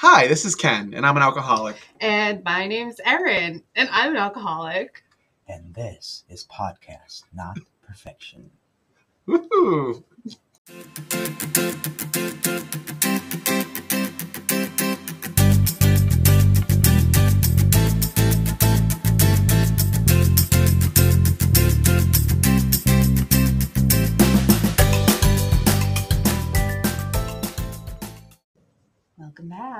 Hi, this is Ken, and I'm an alcoholic. And my name's Erin, and I'm an alcoholic. And this is Podcast Not Perfection. Woohoo!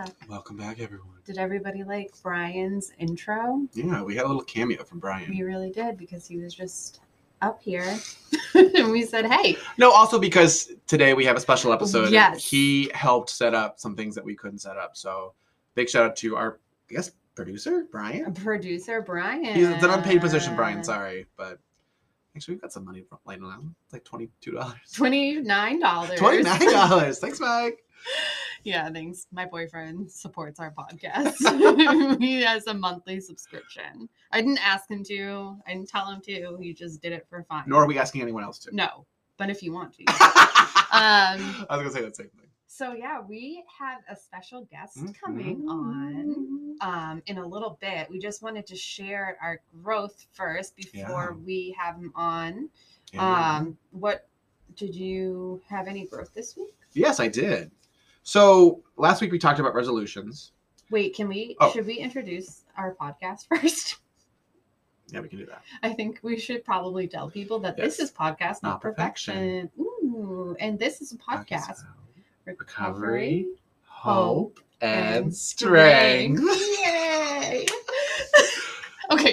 Back. Welcome back, everyone. Did everybody like Brian's intro? Yeah, we had a little cameo from Brian. We really did because he was just up here and we said, hey, No, also because today we have a special episode. Yes. He helped set up some things that we couldn't set up. So big shout out to our, I guess, producer, Brian. producer Brian. He's it's an unpaid position, Brian. Sorry, but actually we've got some money laying around. It's like twenty two dollars. $29. Twenty nine dollars. Thanks, Mike. Yeah, thanks. My boyfriend supports our podcast. he has a monthly subscription. I didn't ask him to. I didn't tell him to. He just did it for fun. Nor are we asking anyone else to. No, but if you want to. I um, was gonna say that same thing. so yeah, we have a special guest coming on um, in a little bit. We just wanted to share our growth first before Yeah. we have him on. Yeah. Um, what did you have any growth this week? yes, I did. So last week we talked about resolutions. Wait, can we? Oh. Should we introduce our podcast first? Yeah, we can do that. I think we should probably tell people that this is podcast, not, Not perfection. perfection. Ooh, and this is a podcast. Recovery, hope, hope, and strength.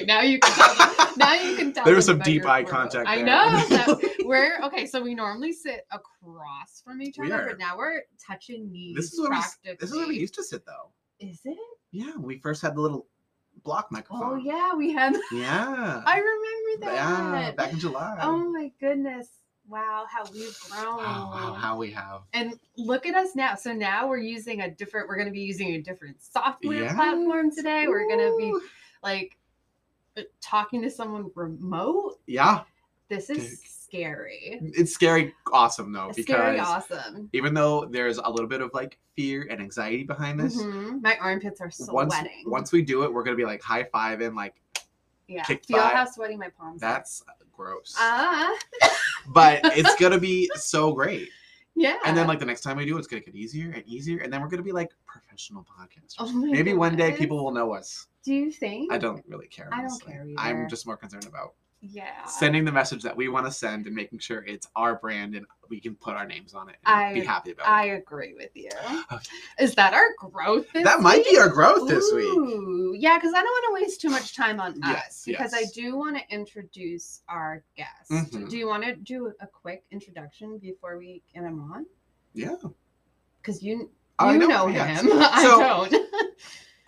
Okay, now you can tell, now you can tell. There was some deep eye growth. contact I know. that we're okay. So we normally sit across from each We other, are. but now we're touching knees. This is where we, this is where we used to sit though. Is it? Yeah, we first had the little block oh, microphone. Oh yeah, we had. Yeah. I remember that. yeah, back in July. Oh my goodness! Wow, how we've grown. Wow, wow, how we have. And look at us now. So now we're using a different. We're going to be using a different software Yes. platform today. We're going to be like talking to someone remote. Yeah, This is Dude. scary. it's scary, awesome though, It's because scary, awesome. even though there's a little bit of like fear and anxiety behind this, Mhm. My armpits are once sweating. once we do it, we're gonna be like high fiving, like yeah, kicked feel by- how sweaty my palms. are. that's gross. ah, but it's gonna be so great. Yeah. And then like the next time we do it's gonna get easier and easier, and then we're gonna be like professional podcasters. Oh Maybe one day people will know us. do you think? I don't really care. I don't care. Either. I'm just more concerned about Yeah. sending the message that we want to send and making sure it's our brand and we can put our names on it and be happy about I it. I agree with you. Okay. Is that our growth? This That might be our growth this week. Yeah, because I don't want to waste too much time on Yes, us because I do want to introduce our guest. Mhm. Do you want to do a quick introduction before we get him on? Yeah. Because you you I know, yes. him. I don't.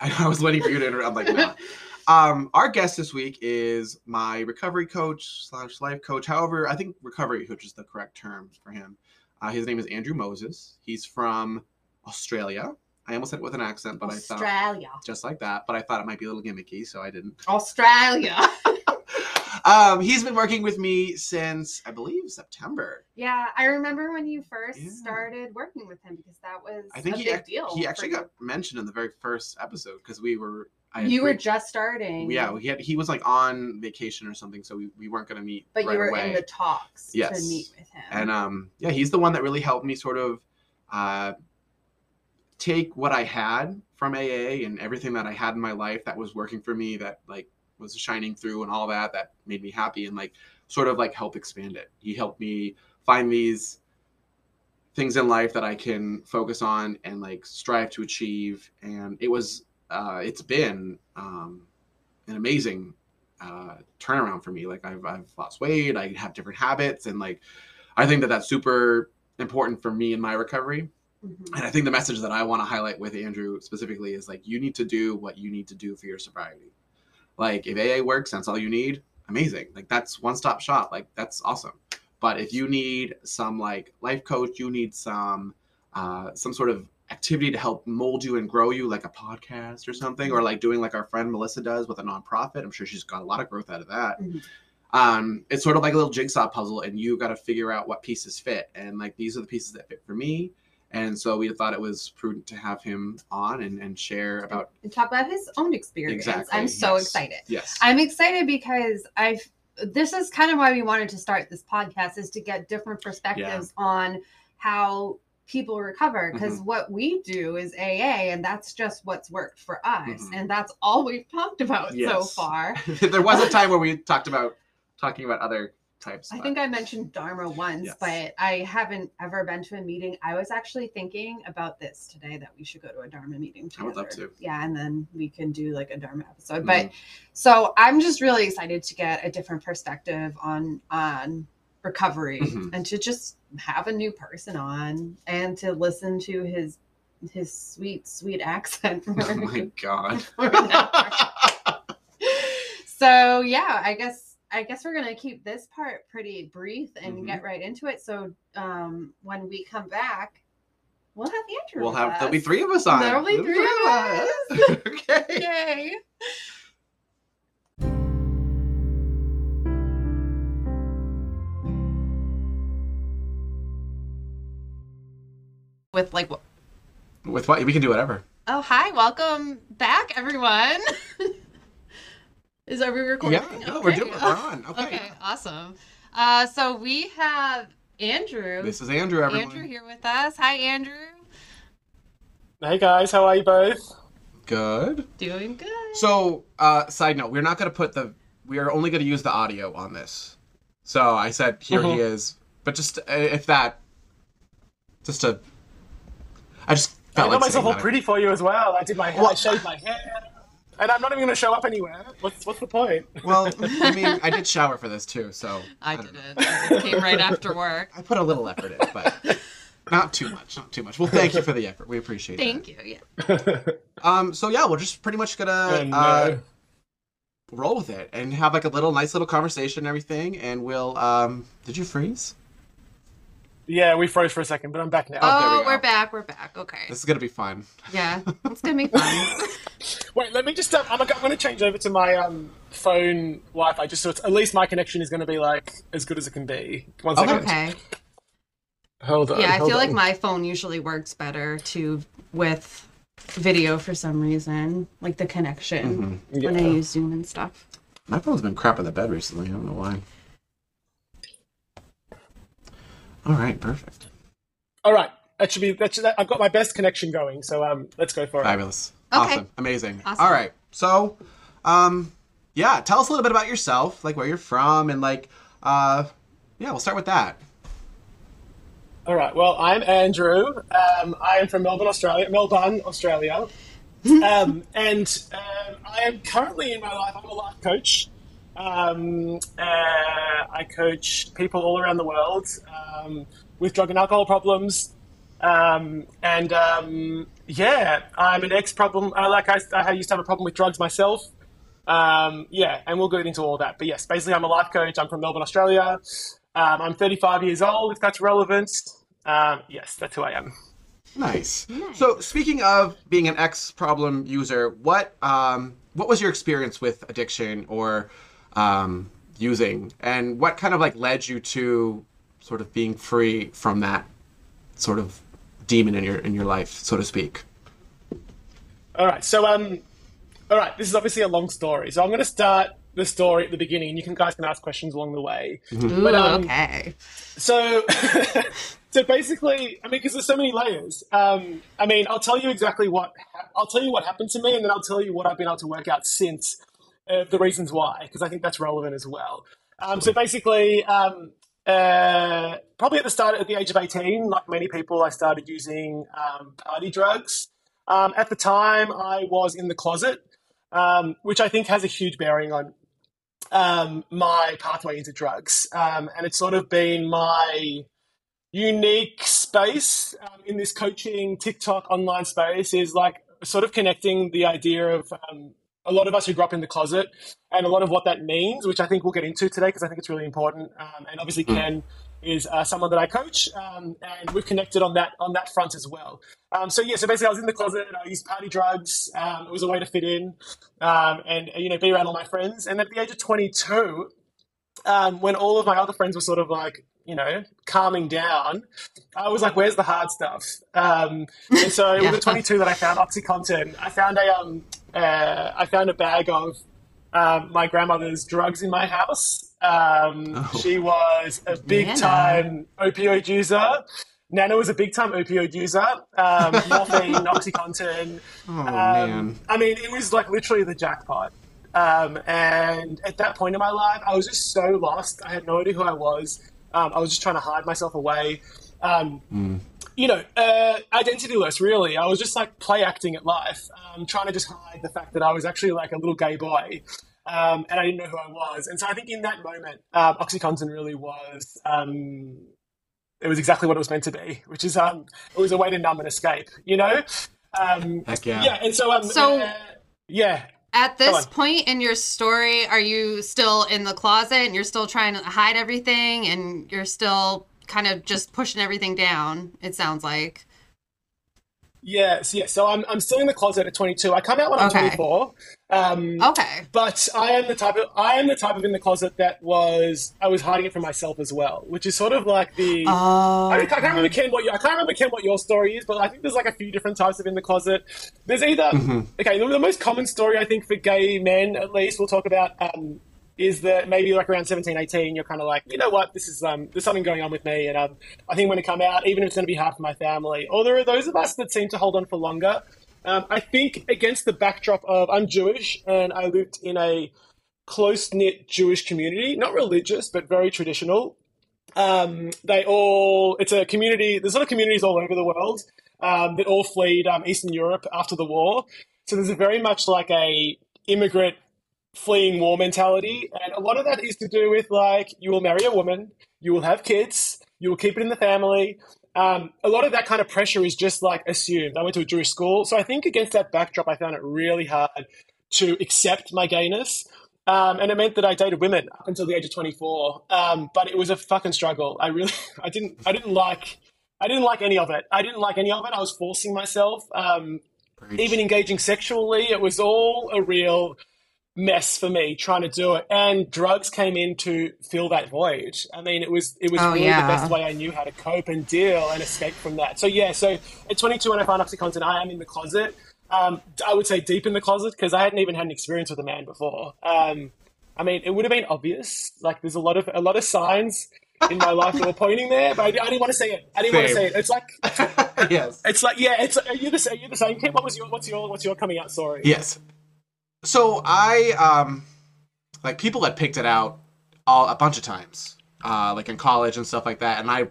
I was waiting for you to interrupt. I'm like, no. Um, our guest this week is my recovery coach slash life coach. However, I think recovery coach is the correct term for him. Uh, his name is Andrew Moses. He's from Australia. I almost said it with an accent, but I thought Australia. just like that. But I thought it might be a little gimmicky, so I didn't. Australia. um, he's been working with me since I believe September. yeah, I remember when you first Yeah. started working with him because that was I think a he big ac- deal. he actually you. got mentioned in the very first episode because we were. I You were just starting. yeah, he had he was like on vacation or something, so we, we weren't gonna meet. but right you were away. in the talks Yes. to meet with him. and um yeah he's the one that really helped me sort of uh take what i had from aa and everything that i had in my life that was working for me that like was shining through and all that that made me happy and like sort of like help expand it he helped me find these things in life that i can focus on and like strive to achieve and it was uh it's been um an amazing uh, turnaround for me. Like I've, I've lost weight, I have different habits, and like I think that that's super important for me in my recovery. Mhm. And I think the message that I want to highlight with Andrew specifically is like you need to do what you need to do for your sobriety. Like if AA works, that's all you need. Amazing. Like that's one stop shop. Like that's awesome. But if you need some like life coach, you need some uh, some sort of activity to help mold you and grow you, like a podcast or something, or like doing like our friend Melissa does with a nonprofit. I'm sure she's got a lot of growth out of that. Mhm. Um, it's sort of like a little jigsaw puzzle, and you got to figure out what pieces fit. And like these are the pieces that fit for me, And so we thought it was prudent to have him on and, and share about And talk about his own experience. exactly. I'm so yes. excited. Yes. I'm excited because I've this is kind of why we wanted to start this podcast is to get different perspectives on how people recover because Mm-hmm. what we do is AA and that's just what's worked for us Mhm. and that's all we've talked about so far. there was a time where we talked about talking about other types. I think I mentioned Dharma once, Yes. but I haven't ever been to a meeting. I was actually thinking about this today that we should go to a Dharma meeting together. I would love to. Yeah, and then we can do like a Dharma episode. Mhm. But so I'm just really excited to get a different perspective on on recovery Mhm. and to just have a new person on and to listen to his his sweet sweet accent. oh my god. so yeah, I guess I guess we're gonna keep this part pretty brief and Mhm. get right into it. So um when we come back, we'll have Andrew. we'll have there'll be three of us on. There'll be three of us. okay. Yay! With like, what? With what we can do whatever. oh hi, welcome back, everyone. Is are we recording? Yeah, no, we're doing we're on. Okay. Okay, awesome. Uh, so we have Andrew. This is Andrew, everyone. Andrew here with us. Hi, Andrew. Hey guys, how are you both? Good. Doing good. So, uh, side note, we're not going to put the. We are only going to use the audio on this. So I said, here he Mhm. is. But just uh, if that, just to. I just I got like myself all pretty for you as well. I did my hair, I shaved my hair, and I'm not even going to show up anywhere. What's what's the point? Well, I mean, I did shower for this too, so I don't did know. it. It came right after work. I put a little effort in, but not too much. Not too much. Well, thank you for the effort. We appreciate it. Thank it. you. Yeah. Um. So yeah, we're just pretty much gonna And, uh, uh, roll with it and have like a little nice little conversation and everything, and we'll. Um. Did you freeze? Yeah, we froze for a second, but I'm back now. Oh, Oh, we we're back. We're back. Okay. This is gonna be fun. Yeah, it's gonna be fun. Wait, let me just. Um, I'm, I'm going to change over to my um, phone Wi-Fi, just so it's at least my connection is going to be like as good as it can be. One second. okay. Hold on. Yeah, I hold feel like my phone usually works better to with video for some reason, like the connection Mhm. when I use Zoom and stuff. My phone's been crap in the bed recently. I don't know why. All right, perfect, All right, that should be. That should, I've got my best connection going, so um, let's go for it. fabulous, Okay. awesome, amazing. Awesome. All right, so, um, yeah, tell us a little bit about yourself, like where you're from, and like, uh, yeah, we'll start with that. All right. Well, I'm Andrew. Um, I am from Melbourne, Australia. Melbourne, Australia. um, and um, I am currently in my life. I'm a life coach. Um, uh, I coach people all around the world um, with drug and alcohol problems. Um, and um, yeah, I'm an ex-problem. Uh, like I, I used to have a problem with drugs myself. Um, yeah, and we'll get into all that. But yes, basically, I'm a life coach. I'm from Melbourne, Australia. Um, I'm 35 years old, if that's relevant. Um, yes, that's who I am. Nice. Nice. So, speaking of being an ex-problem user, what um, what was your experience with addiction or um, using, and what kind of like led you to sort of being free from that sort of demon in your in your life, so to speak? All right, so um, all right, this is obviously a long story, so I'm going to start the story at the beginning, and you can guys can ask questions along the way. Ooh, But, um, okay. So, so basically, I mean, because there's so many layers. Um, I mean, I'll tell you exactly what I'll tell you what happened to me, and then I'll tell you what I've been able to work out since uh, the reasons why, because I think that's relevant as well. Um, so basically, um, uh, probably at the start, at the age of 18, like many people, I started using um, party drugs. Um, at the time, I was in the closet, um, which I think has a huge bearing on um, my pathway into drugs. And it's sort of been my unique space in this coaching TikTok online space is like sort of connecting the idea of um, a lot of us who grew up in the closet and a lot of what that means, which I think we'll get into today because I think it's really important. Um, and obviously, Ken is uh, someone that I coach, um, and we've connected on that on that front as well. Um, so yeah, so basically, I was in the closet. I used party drugs. Um, it was a way to fit in um, and you know be around all my friends. And at the age of 22, um, when all of my other friends were sort of like you know, calming down, I was like, "Where's the hard stuff?" Um, and so it Yeah. was at 22 that I found OxyContin. I found a um, uh, I found a bag of um, my grandmother's drugs in my house. Um, Oh. She was a big Nana. time opioid user. Nana was a big time opioid user. Um, morphine, OxyContin. Oh Um, man. I mean, it was like literally the jackpot. Um, and at that point in my life, I was just so lost. I had no idea who I was. Um, I was just trying to hide myself away. Um, You know, uh, identityless, really. I was just like play acting at life, um, trying to just hide the fact that I was actually like a little gay boy. Um, and I didn't know who I was. And so I think in that moment, um, OxyContin really was. Um, it was exactly what it was meant to be, which is um, it was a way to numb and escape. You know, um, Heck yeah. yeah, and so um, So- uh, yeah, At this point in your story, are you still in the closet and you're still trying to hide everything and you're still kind of just pushing everything down? It sounds like. Yes, yes. So I'm I'm still in the closet at 22. I come out when I'm Okay. 24. Um, Okay. But I am the type of I am the type of in the closet that was I was hiding it from myself as well, which is sort of like the. Oh. I, can't remember Ken what you, I can't remember Ken what your story is, but I think there's like a few different types of in the closet. There's either okay. The, the most common story I think for gay men, at least, we'll talk about um, is that maybe like around 17, 18, you're kind of like, you know what, this is um, there's something going on with me, and um, I think going to come out, even if it's going to be hard for my family, or there are those of us that seem to hold on for longer. Um, I think against the backdrop of I'm Jewish and I lived in a close knit Jewish community, not religious but very traditional. Um, they all it's a community. There's a lot of communities all over the world um, that all fled um, Eastern Europe after the war. So there's a very much like a immigrant fleeing war mentality, and a lot of that is to do with like you will marry a woman, you will have kids, you will keep it in the family. Um, a lot of that kind of pressure is just like assumed. I went to a Jewish school, so I think against that backdrop, I found it really hard to accept my gayness. Um, and it meant that I dated women up until the age of 24. Um, but it was a fucking struggle. I really, I didn't, I didn't like, I didn't like any of it. I didn't like any of it. I was forcing myself. Um, even engaging sexually, it was all a real mess for me trying to do it. And drugs came in to fill that void. I mean, it was it was Oh, really yeah. the best way I knew how to cope and deal and escape from that. So yeah, so at 22 when I found OxyContin, I am in the closet. Um, I would say deep in the closet because I hadn't even had an experience with a man before. Um, I mean, it would have been obvious. Like, there's a lot of a lot of signs in my life that were pointing there, but I, I didn't want to say it. I didn't want to Same. say it. It's like yes. it's like yeah. It's are you the are you the same? Ken? What was your what's your what's your coming out story? Yes. So I um like people had picked it out all a bunch of times. Uh like in college and stuff like that and I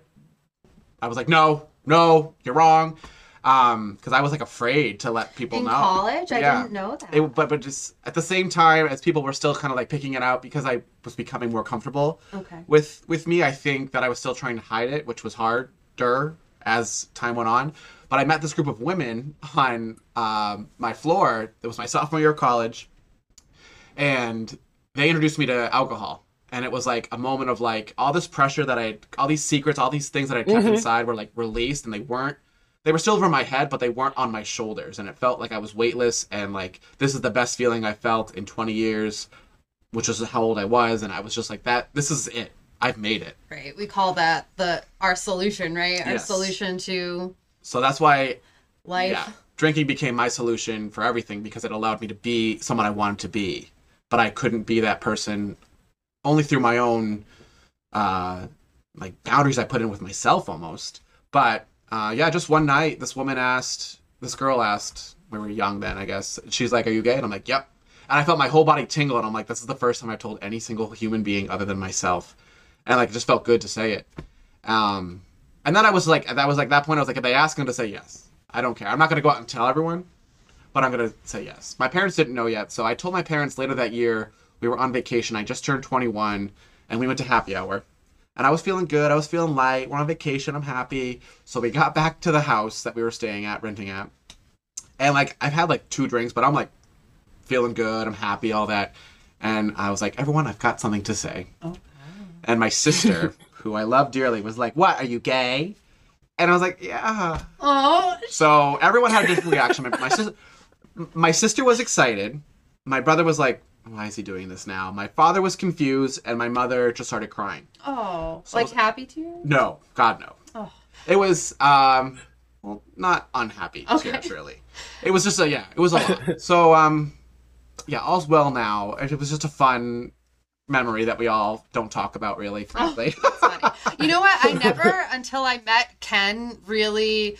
I was like no, no, you're wrong. Um cuz I was like afraid to let people know. In know. college? I Yeah. didn't know that. It, but but just at the same time as people were still kind of like picking it out because I was becoming more comfortable okay. with with me i think that i was still trying to hide it which was harder as time went on but i met this group of women on um, my floor it was my sophomore year of college and they introduced me to alcohol and it was like a moment of like all this pressure that i all these secrets all these things that i kept Mhm. inside were like released and they weren't they were still over my head but they weren't on my shoulders and it felt like i was weightless and like this is the best feeling i felt in 20 years which was how old i was and i was just like that this is it i've made it Right. We call that the our solution, right? Our Yes. solution to so that's why life. yeah drinking became my solution for everything because it allowed me to be someone i wanted to be. But i couldn't be that person only through my own uh like boundaries i put in with myself almost. But uh yeah just one night this woman asked this girl asked we were young then i guess she's like are you gay? And i'm like yep. And i felt my whole body tingle and i'm like this is the first time i've told any single human being other than myself. And like it just felt good to say it. Um and then i was like that was like that point i was like if they ask him to say yes i don't care i'm not going to go out and tell everyone but i'm going to say yes my parents didn't know yet so i told my parents later that year we were on vacation i just turned 21 and we went to happy hour and I was feeling good. I was feeling light. We're on vacation. I'm happy. So we got back to the house that we were staying at, renting at. And like I've had like two drinks, but I'm like feeling good. I'm happy, all that. And I was like, everyone, I've got something to say. Oh. And my sister, who I love dearly, was like, What? Are you gay? And I was like, Yeah. Oh, So everyone had a different reaction. My, my sister, my sister was excited. My brother was like, why is he doing this now? My father was confused, and my mother just started crying. Oh, So- like happy tears? No, God no. Oh. It was um, well, not unhappy Okay. tears really. It was just a yeah, it was a lot. so um, yeah, all's well now. It was just a fun memory that we all don't talk about really, oh, frankly. That's funny. You know what? I never, until I met Ken, really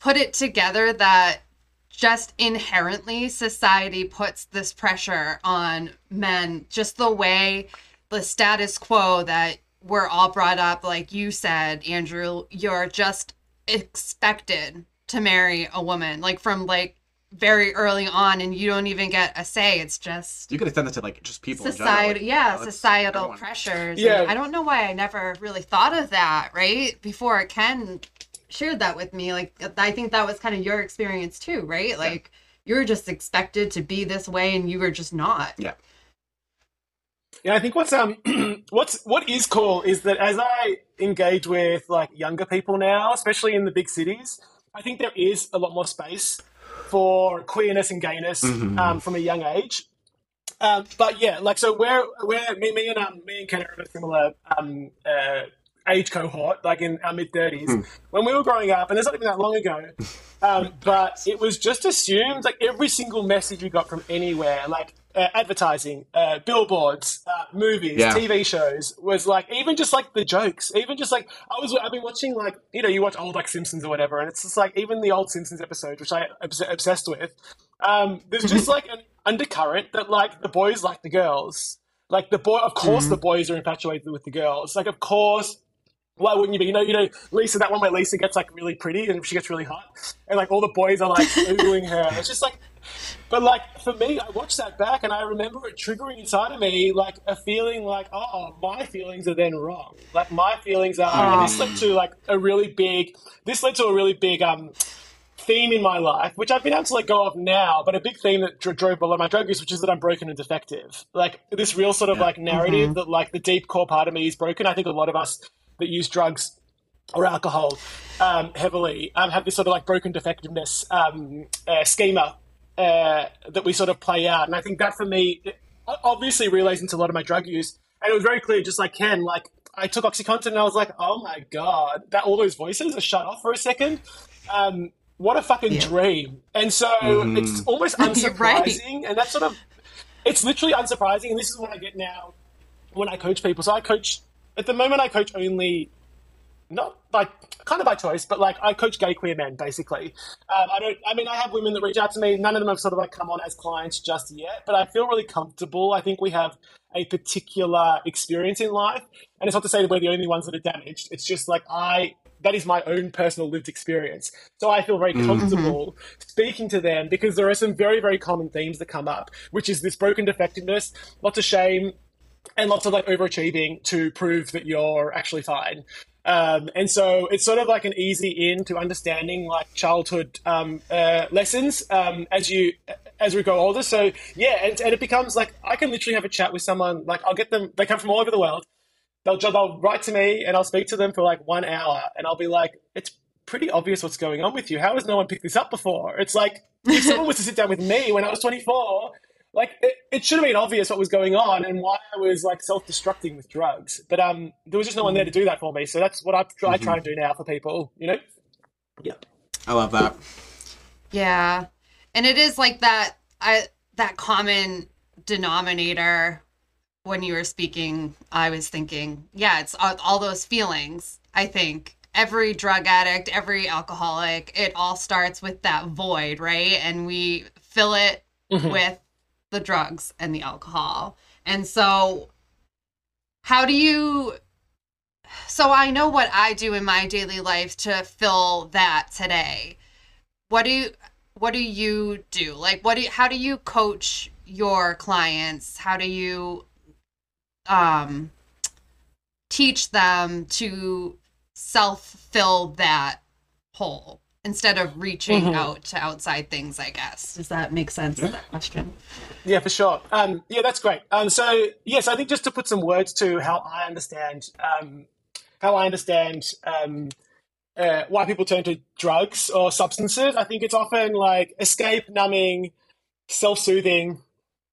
put it together that just inherently society puts this pressure on men, just the way the status quo that we're all brought up, like you said, Andrew, you're just expected to marry a woman, like from like very early on, and you don't even get a say. It's just you could extend it to like just people. in society like, yeah that's societal everyone. pressures Yeah. yeah i don't know why i never really thought of that right before ken shared that with me like i think that was kind of your experience too right like you were just expected to be this way and you were just not Yeah. Yeah, I think what's um what's what is cool is that as I engage with like younger people now, especially in the big cities, I think there is a lot more space for queerness and gayness Mhm. um, from a young age. Um, but yeah, like so, we're we're me, me and um, me and Ken are of a similar um, uh, age cohort, like in our mid thirties. Hmm. When we were growing up, and it's not even that long ago, um, but it was just assumed like every single message we got from anywhere, like uh, advertising, uh, billboards, uh, movies, Yeah. TV shows, was like even just like the jokes, even just like I was I've been watching like you know you watch old like Simpsons or whatever, and it's just like even the old Simpsons episodes, which I obs- obsessed with. Um, there's just like an undercurrent that like the boys like the girls. Like the boy, of course, the boys are infatuated with the girls. Like, of course, why wouldn't you be? You know, you know, Lisa, that one where Lisa gets like really pretty and she gets really hot, and like all the boys are like oogling her. It's just like, but like for me, I watched that back and I remember it triggering inside of me like a feeling like, oh, my feelings are then wrong. Like my feelings are, and this led to like a really big. This led to a really big um theme in my life, which I've been able to let go of now, but a big theme that dro- drove a lot of my drug use, which is that I'm broken and defective. Like this real sort of like narrative that like the deep core part of me is broken. I think a lot of us that use drugs or alcohol um, heavily um, have this sort of like broken defectiveness um, uh, schema uh, that we sort of play out. And I think that for me, it obviously relays into a lot of my drug use. And it was very clear, just like Ken, like I took OxyContin and I was like, oh my God, that all those voices are shut off for a second. Um, what a fucking Yeah. dream. And so Mhm. it's almost You're right. unsurprising. And that's sort of, it's literally unsurprising. And this is what I get now when I coach people. So I coach, at the moment, I coach only not by kind of by choice, but like I coach gay queer men basically. Um, I don't. I mean, I have women that reach out to me. None of them have sort of like come on as clients just yet, but I feel really comfortable. I think we have a particular experience in life, and it's not to say that we're the only ones that are damaged. It's just like I. That is my own personal lived experience. So I feel very comfortable speaking to them because there are some very, very common themes that come up, which is this broken defectiveness, lots of shame, and lots of like overachieving to prove that you're actually fine. Um, and so it's sort of like an easy in to understanding like childhood um, uh, lessons um, as you as we grow older. So yeah, and, and it becomes like I can literally have a chat with someone. Like I'll get them. They come from all over the world. They'll they'll write to me and I'll speak to them for like one hour, and I'll be like, it's pretty obvious what's going on with you. How has no one picked this up before? It's like if someone was to sit down with me when I was 24, like it, it should have been obvious what was going on and why I was like self-destructing with drugs. But um, there was just no one there to do that for me. So that's what I try, I try and do now for people. You know? Yeah. I love that. Yeah. And it is like that I that common denominator when you were speaking, I was thinking, yeah, it's all, all those feelings. I think every drug addict, every alcoholic, it all starts with that void, right? And we fill it Mhm. with the drugs and the alcohol. And so how do you so I know what I do in my daily life to fill that today. What do you what do you do? Like what do you, how do you coach your clients? How do you um teach them to self-fill that hole instead of reaching Mhm. out to outside things, I guess. Does that make sense that question? Yeah, for sure. Um, yeah, that's great. Um, so yes, I think just to put some words to how I understand um, how I understand um, uh, why people turn to drugs or substances. I think it's often like escape, numbing, self-soothing,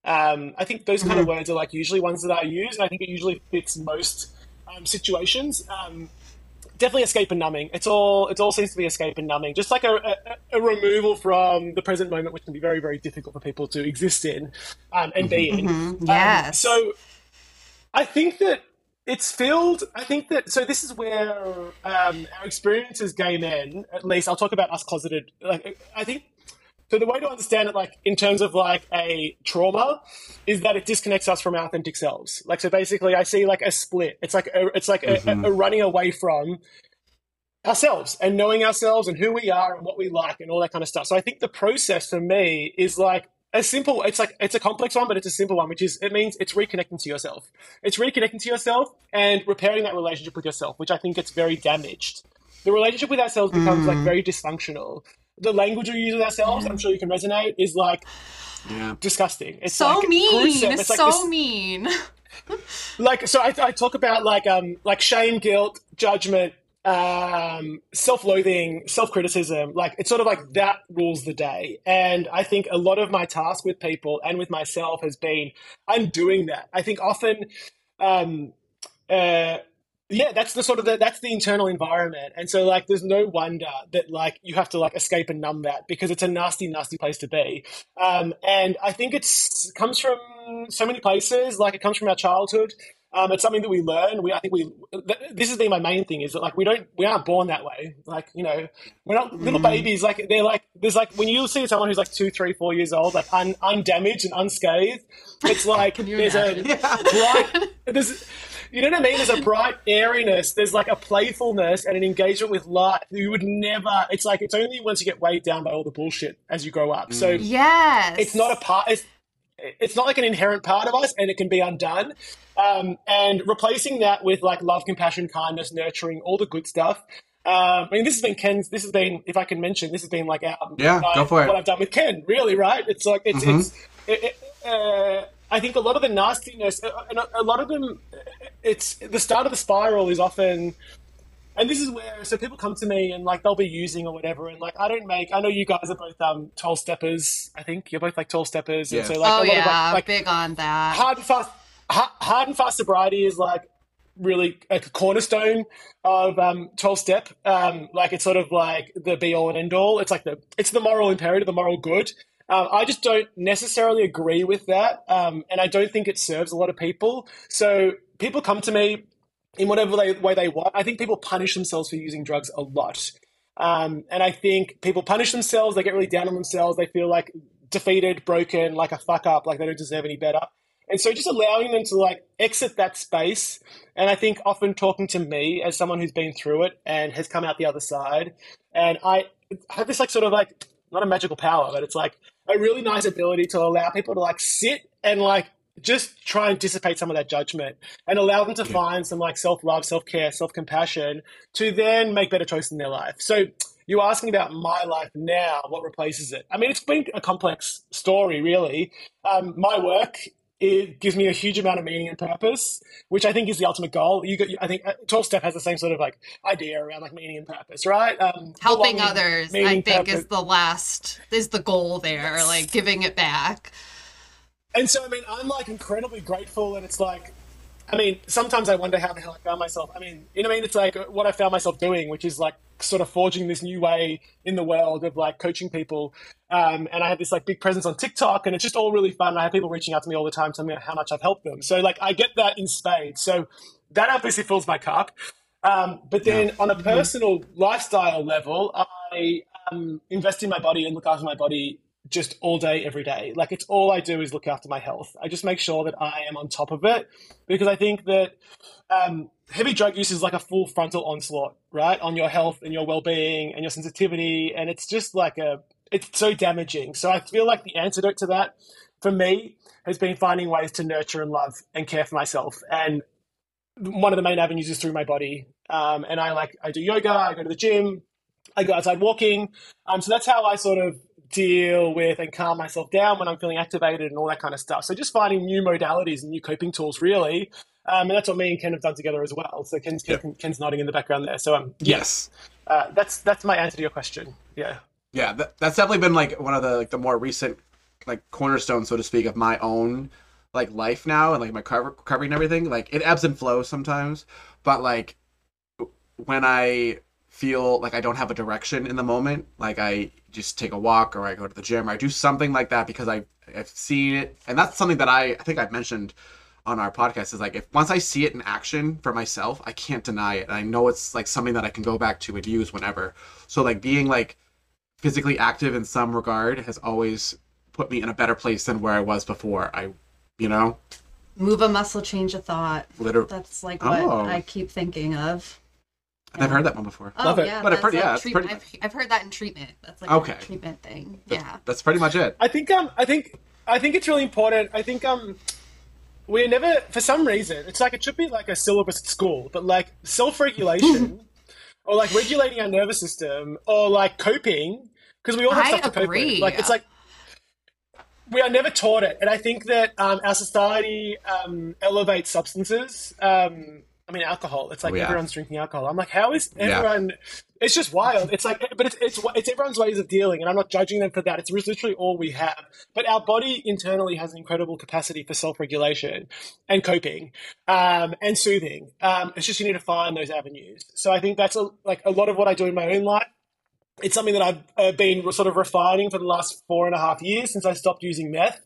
Um, I think those kind of words are like usually ones that I use, and I think it usually fits most um, situations. Um, definitely escape and numbing. It's all it all seems to be escape and numbing, just like a, a, a removal from the present moment, which can be very very difficult for people to exist in um, and be in. Mhm. Um, Yes. so I think that it's filled. I think that so this is where um, our experience as gay men, at least I'll talk about us closeted. Like I think so. The way to understand it, like in terms of like a trauma, is that it disconnects us from our authentic selves. Like so, basically, I see like a split. It's like a, it's like a, Mhm. a, a running away from ourselves and knowing ourselves and who we are and what we like and all that kind of stuff. So I think the process for me is like a simple it's like it's a complex one but it's a simple one which is it means it's reconnecting to yourself it's reconnecting to yourself and repairing that relationship with yourself which i think gets very damaged the relationship with ourselves becomes like Mm. very dysfunctional the language we use with ourselves i'm sure you can resonate is like Yeah. disgusting it's so like mean. gruesome. it's like so this- mean. like so I, I talk about like um like shame guilt judgment um self-loathing self-criticism like it's sort of like that rules the day and i think a lot of my task with people and with myself has been undoing that i think often um uh yeah that's the sort of the, that's the internal environment. And so like there's no wonder that like you have to like escape and numb that because it's a nasty nasty place to be. Um, and i think it's comes from so many places. Like it comes from our childhood um, it's something that we learn we i think we th- this has been my main thing is that like we don't we aren't born that way like you know we're not little Mm. babies like they're like there's like when you see someone who's like two three four years old like un, undamaged and unscathed it's like there's imagine? a bright there's you know what I mean? There's a bright airiness. There's like a playfulness and an engagement with life. You would never. It's like it's only once you get weighed down by all the bullshit as you grow up. So yes. it's not a part. It's, it's not like an inherent part of us, and it can be undone. Um, and replacing that with like love, compassion, kindness, nurturing, all the good stuff. Um, I mean, this has been Ken's. This has been, if I can mention, this has been like our, Yeah, my- go for it. What I've done with Ken, really, right? It's like it's Mhm. it's. It, it, uh, I think a lot of the nastiness, uh, and a, a lot of them, it's the start of the spiral is often and this is where so people come to me and like they'll be using or whatever and like i don't make i know you guys are both um 12 steppers i think you're both like 12 steppers and Yeah. so like oh a lot yeah, of like, like big on that. hard and fast ha- hard and fast sobriety is like really a cornerstone of um 12 step um like it's sort of like the be all and end all it's like the it's the moral imperative the moral good um, I just don't necessarily agree with that, um, and I don't think it serves a lot of people. So people come to me in whatever they, way they want. I think people punish themselves for using drugs a lot. Um, and I think people punish themselves, they get really down on themselves, they feel like defeated, broken, like a fuck up, like they don't deserve any better. And so just allowing them to like exit that space. And I think often talking to me as someone who's been through it and has come out the other side. And I have this like sort of like, not a magical power, but it's like a really nice ability to allow people to like sit and like just try and dissipate some of that judgment and allow them to find some like self love, self care, self compassion to then make better choices in their life. So you're asking about my life now, what replaces it? I mean, it's been a complex story, really. Um, my work it gives me a huge amount of meaning and purpose, which I think is the ultimate goal. You got, I think uh, 12 step has the same sort of like idea around like meaning and purpose, right? Um, Helping others, I think, purpose. is the last is the goal there. Like giving it back. And so, I mean, I'm like incredibly grateful, and it's like, I mean, sometimes I wonder how the hell I found myself. I mean, you know what I mean? It's like what I found myself doing, which is like sort of forging this new way in the world of like coaching people. Um, and I have this like big presence on TikTok, and it's just all really fun. I have people reaching out to me all the time, telling me how much I've helped them. So, like, I get that in spades. So that obviously fills my cup. Um, but then on a personal lifestyle level, I um, invest in my body and look after my body just all day, every day. Like it's all I do is look after my health. I just make sure that I am on top of it because I think that um, heavy drug use is like a full frontal onslaught, right, on your health and your well-being and your sensitivity, and it's just like a it's so damaging. So I feel like the antidote to that for me has been finding ways to nurture and love and care for myself and one of the main avenues is through my body um, and i like i do yoga i go to the gym i go outside walking um, so that's how i sort of deal with and calm myself down when i'm feeling activated and all that kind of stuff. So just finding new modalities and new coping tools really. Um, and that's what me and ken have done together as well. So ken's. Ken, ken's nodding in the background there. So um, Yes. uh, that's that's my answer to your question. Yeah. Yeah, that, that's definitely been like one of the like the more recent like cornerstone, so to speak, of my own like life now and like my cover- recovery and everything. Like it ebbs and flows sometimes, but like when I feel like I don't have a direction in the moment, like I just take a walk or I go to the gym or I do something like that because I I've seen it, and that's something that I I think I've mentioned on our podcast is like if once I see it in action for myself, I can't deny it. And I know it's like something that I can go back to and use whenever. So like being like physically active in some regard has always put me in a better place than where I was before. I, you know, Move a muscle, change a thought. literally. That's like oh. what Oh. I keep thinking of. I've heard that one before. Oh Love it. yeah, But I've heard- like yeah, it's treatment. pretty- I've, I've heard that in treatment. That's like Okay. a treatment thing. That's, Yeah. that's pretty much it. I think um I think I think it's really important. I think um we're never for some reason it's like it should be like a syllabus at school, but like self regulation or like regulating our nervous system or like coping because we all have I stuff to cope with. Like it's like we are never taught it, and I think that um, our society um, elevates substances. Um, I mean, alcohol. It's like Oh, yeah. everyone's drinking alcohol. I'm like, how is Yeah. everyone? It's just wild. It's like, but it's, it's it's everyone's ways of dealing, and I'm not judging them for that. It's literally all we have. But our body internally has an incredible capacity for self-regulation and coping um, and soothing. Um, it's just you need to find those avenues. So I think that's a, like a lot of what I do in my own life. It's something that I've uh, been sort of refining for the last four and a half years since I stopped using meth.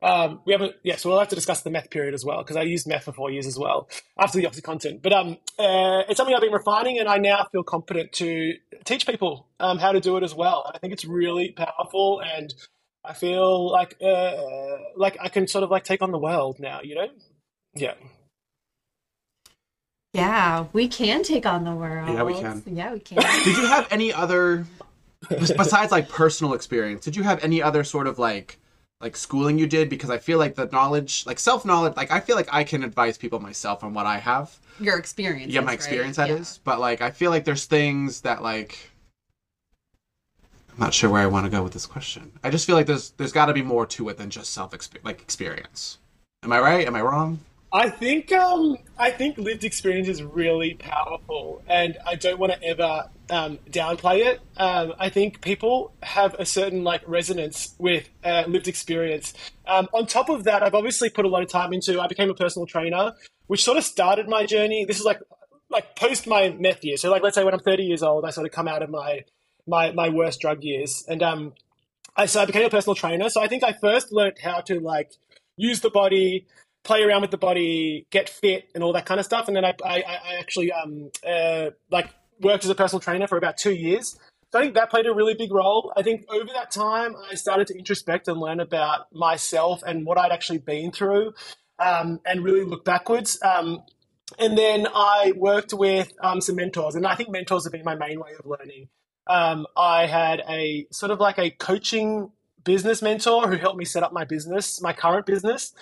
Um, we haven't, yeah, so we'll have to discuss the meth period as well because I used meth for four years as well after the OxyContin. But um, uh, it's something I've been refining, and I now feel competent to teach people um, how to do it as well. And I think it's really powerful, and I feel like uh, like I can sort of like take on the world now. You know? Yeah. Yeah, we can take on the world. Yeah, we can. Yeah, we can. Did you have any other besides like personal experience? Did you have any other sort of like like schooling you did? Because I feel like the knowledge, like self knowledge, like I feel like I can advise people myself on what I have. Your experience. yeah, my experience that is. But like I feel like there's things that like I'm not sure where I want to go with this question. I just feel like there's there's got to be more to it than just self like experience. Am I right? Am I wrong? I think um, I think lived experience is really powerful, and I don't want to ever um, downplay it. Um, I think people have a certain like resonance with uh, lived experience. Um, on top of that, I've obviously put a lot of time into. I became a personal trainer, which sort of started my journey. This is like like post my meth years. So like let's say when I'm 30 years old, I sort of come out of my my my worst drug years, and um, I so I became a personal trainer. So I think I first learned how to like use the body play around with the body, get fit, and all that kind of stuff. And then I, I, I actually um, uh, like worked as a personal trainer for about two years. So I think that played a really big role. I think over that time, I started to introspect and learn about myself and what I'd actually been through, um, and really look backwards. Um, and then I worked with um, some mentors, and I think mentors have been my main way of learning. Um, I had a sort of like a coaching business mentor who helped me set up my business, my current business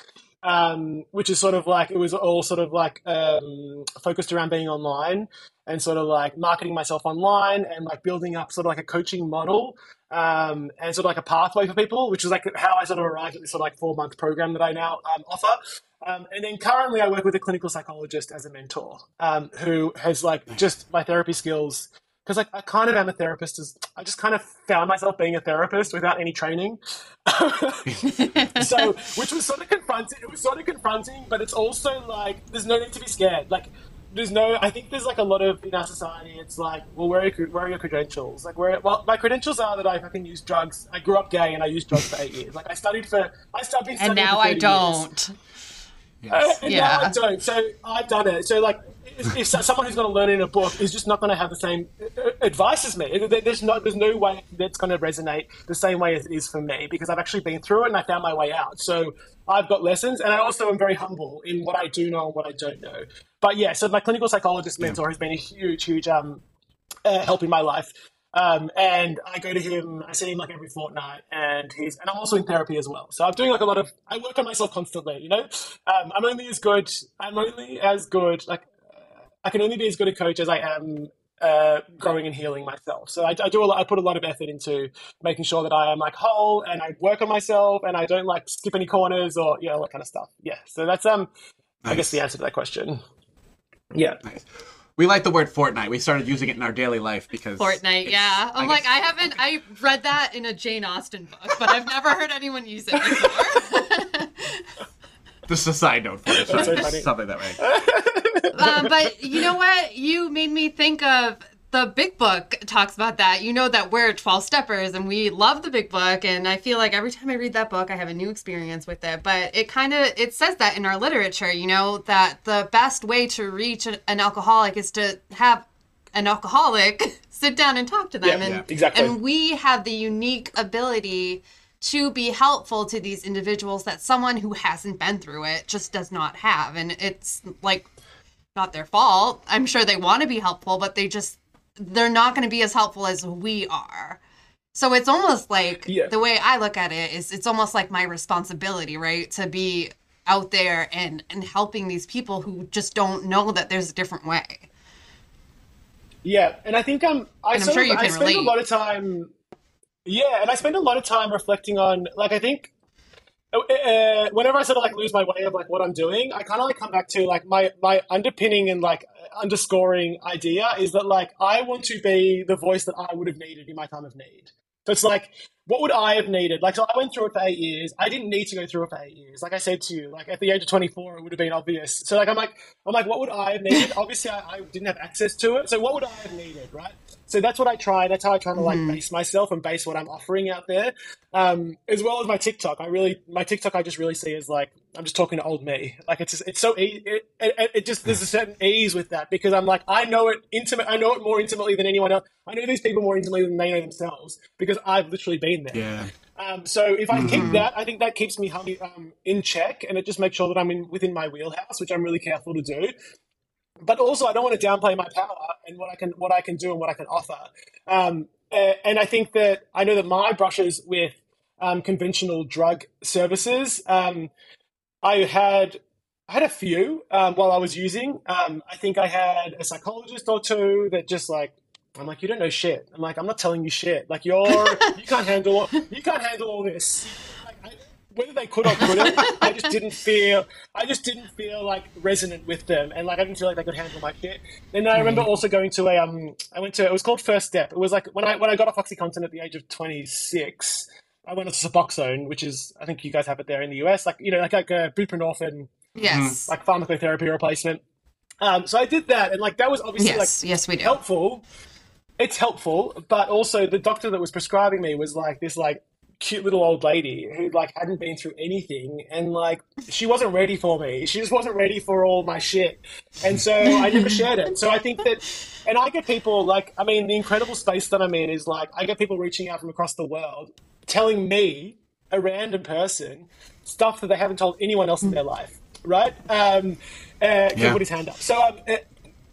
um, which is sort of like it was all sort of like um, focused around being online and sort of like marketing myself online and like building up sort of like a coaching model um, and sort of like a pathway for people, which is like how I sort of arrived at this sort of like four month program that I now um, offer. Um, and then currently I work with a clinical psychologist as a mentor um, who has like just my therapy skills because like I kind of am a therapist. As I just kind of found myself being a therapist without any training. so, which was sort of confronting. It was sort of confronting, but it's also like there's no need to be scared. Like, there's no. I think there's like a lot of in our society. It's like, well, where are your, where are your credentials? Like, where? Well, my credentials are that I fucking use drugs. I grew up gay and I used drugs for eight years. Like, I studied for. I studied. and now I 30 years. Don't. Yes. And Yeah. now I don't. So I've done it. So like, if, if someone who's going to learn in a book is just not going to have the same uh, advice as me, there's no there's no way that's going to resonate the same way as it is for me because I've actually been through it and I found my way out. So I've got lessons, and I also am very humble in what I do know and what I don't know. But yeah, so my clinical psychologist mentor has been a huge, huge um, uh, help in my life. Um, and I go to him. I see him like every fortnight, and he's and I'm also in therapy as well. So I'm doing like a lot of. I work on myself constantly. You know, um, I'm only as good. I'm only as good. Like I can only be as good a coach as I am uh, growing and healing myself. So I, I do a lot. I put a lot of effort into making sure that I am like whole, and I work on myself, and I don't like skip any corners or you know that kind of stuff. Yeah. So that's um, I guess the answer to that question. Yeah. Nice. We like the word fortnight. We started using it in our daily life because Fortnite, yeah. I'm I like, guess- I haven't. I read that in a Jane Austen book, but I've never heard anyone use it before. Just a side note for it. That's so. Something that way. um, but you know what? You made me think of the big book talks about that. You know that we're 12 steppers and we love the big book. And I feel like every time I read that book, I have a new experience with it. But it kind of, it says that in our literature, you know, that the best way to reach an alcoholic is to have an alcoholic sit down and talk to them. Yeah, and, yeah, exactly. and we have the unique ability to be helpful to these individuals that someone who hasn't been through it just does not have. And it's like not their fault. I'm sure they want to be helpful, but they just they're not going to be as helpful as we are. So it's almost like Yeah. the way I look at it is it's almost like my responsibility, right? To be out there and and helping these people who just don't know that there's a different way. Yeah, and I think um, I I'm sort sure of, you I can spend relate. a lot of time. Yeah, and I spend a lot of time reflecting on like I think. Uh, Uh, whenever I sort of like lose my way of like what I'm doing, I kind of like come back to like my my underpinning and like underscoring idea is that like I want to be the voice that I would have needed in my time of need. So it's like, what would I have needed? Like, so I went through it for eight years. I didn't need to go through it for eight years. Like I said to you, like at the age of 24, it would have been obvious. So like, I'm like, I'm like, what would I have needed? Obviously, I, I didn't have access to it. So what would I have needed, right? So that's what I try. That's how I try to like base myself and base what I'm offering out there, um, as well as my TikTok. I really, my TikTok, I just really see as like I'm just talking to old me. Like it's just, it's so easy. It, it, it just there's a certain ease with that because I'm like I know it intimate. I know it more intimately than anyone else. I know these people more intimately than they know themselves because I've literally been there. Yeah. Um, so if I keep that, I think that keeps me um, in check, and it just makes sure that I'm in within my wheelhouse, which I'm really careful to do. But also, I don't want to downplay my power and what I can what I can do and what I can offer. Um, and I think that I know that my brushes with um, conventional drug services. Um, I had I had a few um, while I was using. Um, I think I had a psychologist or two that just like I'm like you don't know shit. I'm like I'm not telling you shit. Like you're you can't handle you can't handle all this. Like, I, whether they could or couldn't, I just didn't feel I just didn't feel like resonant with them, and like I didn't feel like they could handle my shit. Then I remember also going to a um I went to it was called First Step. It was like when I when I got off OxyContin at the age of 26. I went to Suboxone, which is I think you guys have it there in the US, like you know, like like a buprenorphine, Yes. like pharmacotherapy replacement. Um, so I did that, and like that was obviously yes. like yes, we do. helpful. It's helpful, but also the doctor that was prescribing me was like this like cute little old lady who like hadn't been through anything and like she wasn't ready for me. She just wasn't ready for all my shit. And so I never shared it. So I think that and I get people like I mean the incredible space that I'm in is like I get people reaching out from across the world telling me a random person stuff that they haven't told anyone else in their life, right? Um, uh, Ken Yeah. put his hand up. So um, uh,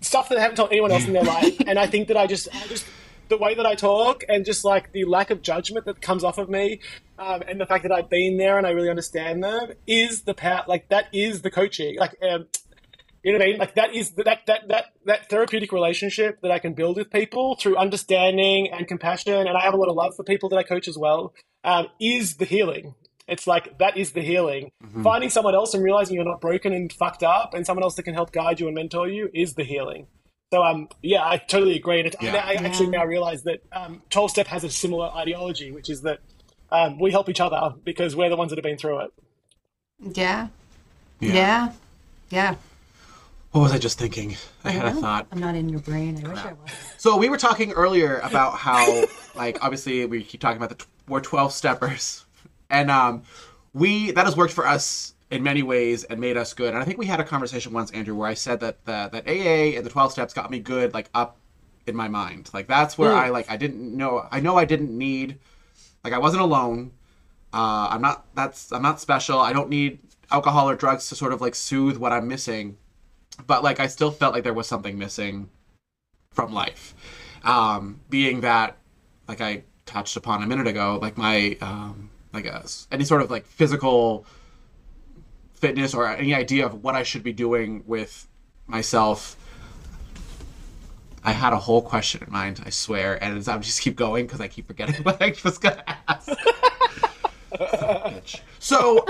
stuff that they haven't told anyone else in their life, and I think that I just, I just the way that I talk and just like the lack of judgment that comes off of me, um, and the fact that I've been there and I really understand them is the power. Like that is the coaching. Like. Um, you know what I mean? Like that is that that that that therapeutic relationship that I can build with people through understanding and compassion, and I have a lot of love for people that I coach as well. Um, is the healing? It's like that is the healing. Finding someone else and realizing you're not broken and fucked up, and someone else that can help guide you and mentor you is the healing. So um, yeah, I totally agree. And Yeah. I, I actually now realize that um, 12 Step has a similar ideology, which is that um, we help each other because we're the ones that have been through it. Yeah. Yeah. Yeah. Yeah. What was I just thinking? I had a thought. I'm not in your brain. I wish I was. So we were talking earlier about how, like, obviously we keep talking about the tw- we're twelve steppers, and um, we that has worked for us in many ways and made us good. And I think we had a conversation once, Andrew, where I said that the, that AA and the twelve steps got me good, like up in my mind. Like that's where I like I didn't know. I know I didn't need, like I wasn't alone. Uh, I'm not. That's I'm not special. I don't need alcohol or drugs to sort of like soothe what I'm missing. But like I still felt like there was something missing from life. Um, being that, like I touched upon a minute ago, like my, um, like a, any sort of like physical fitness or any idea of what I should be doing with myself. I had a whole question in mind, I swear, and I'm just keep going because I keep forgetting what I was gonna ask. Bitch. So,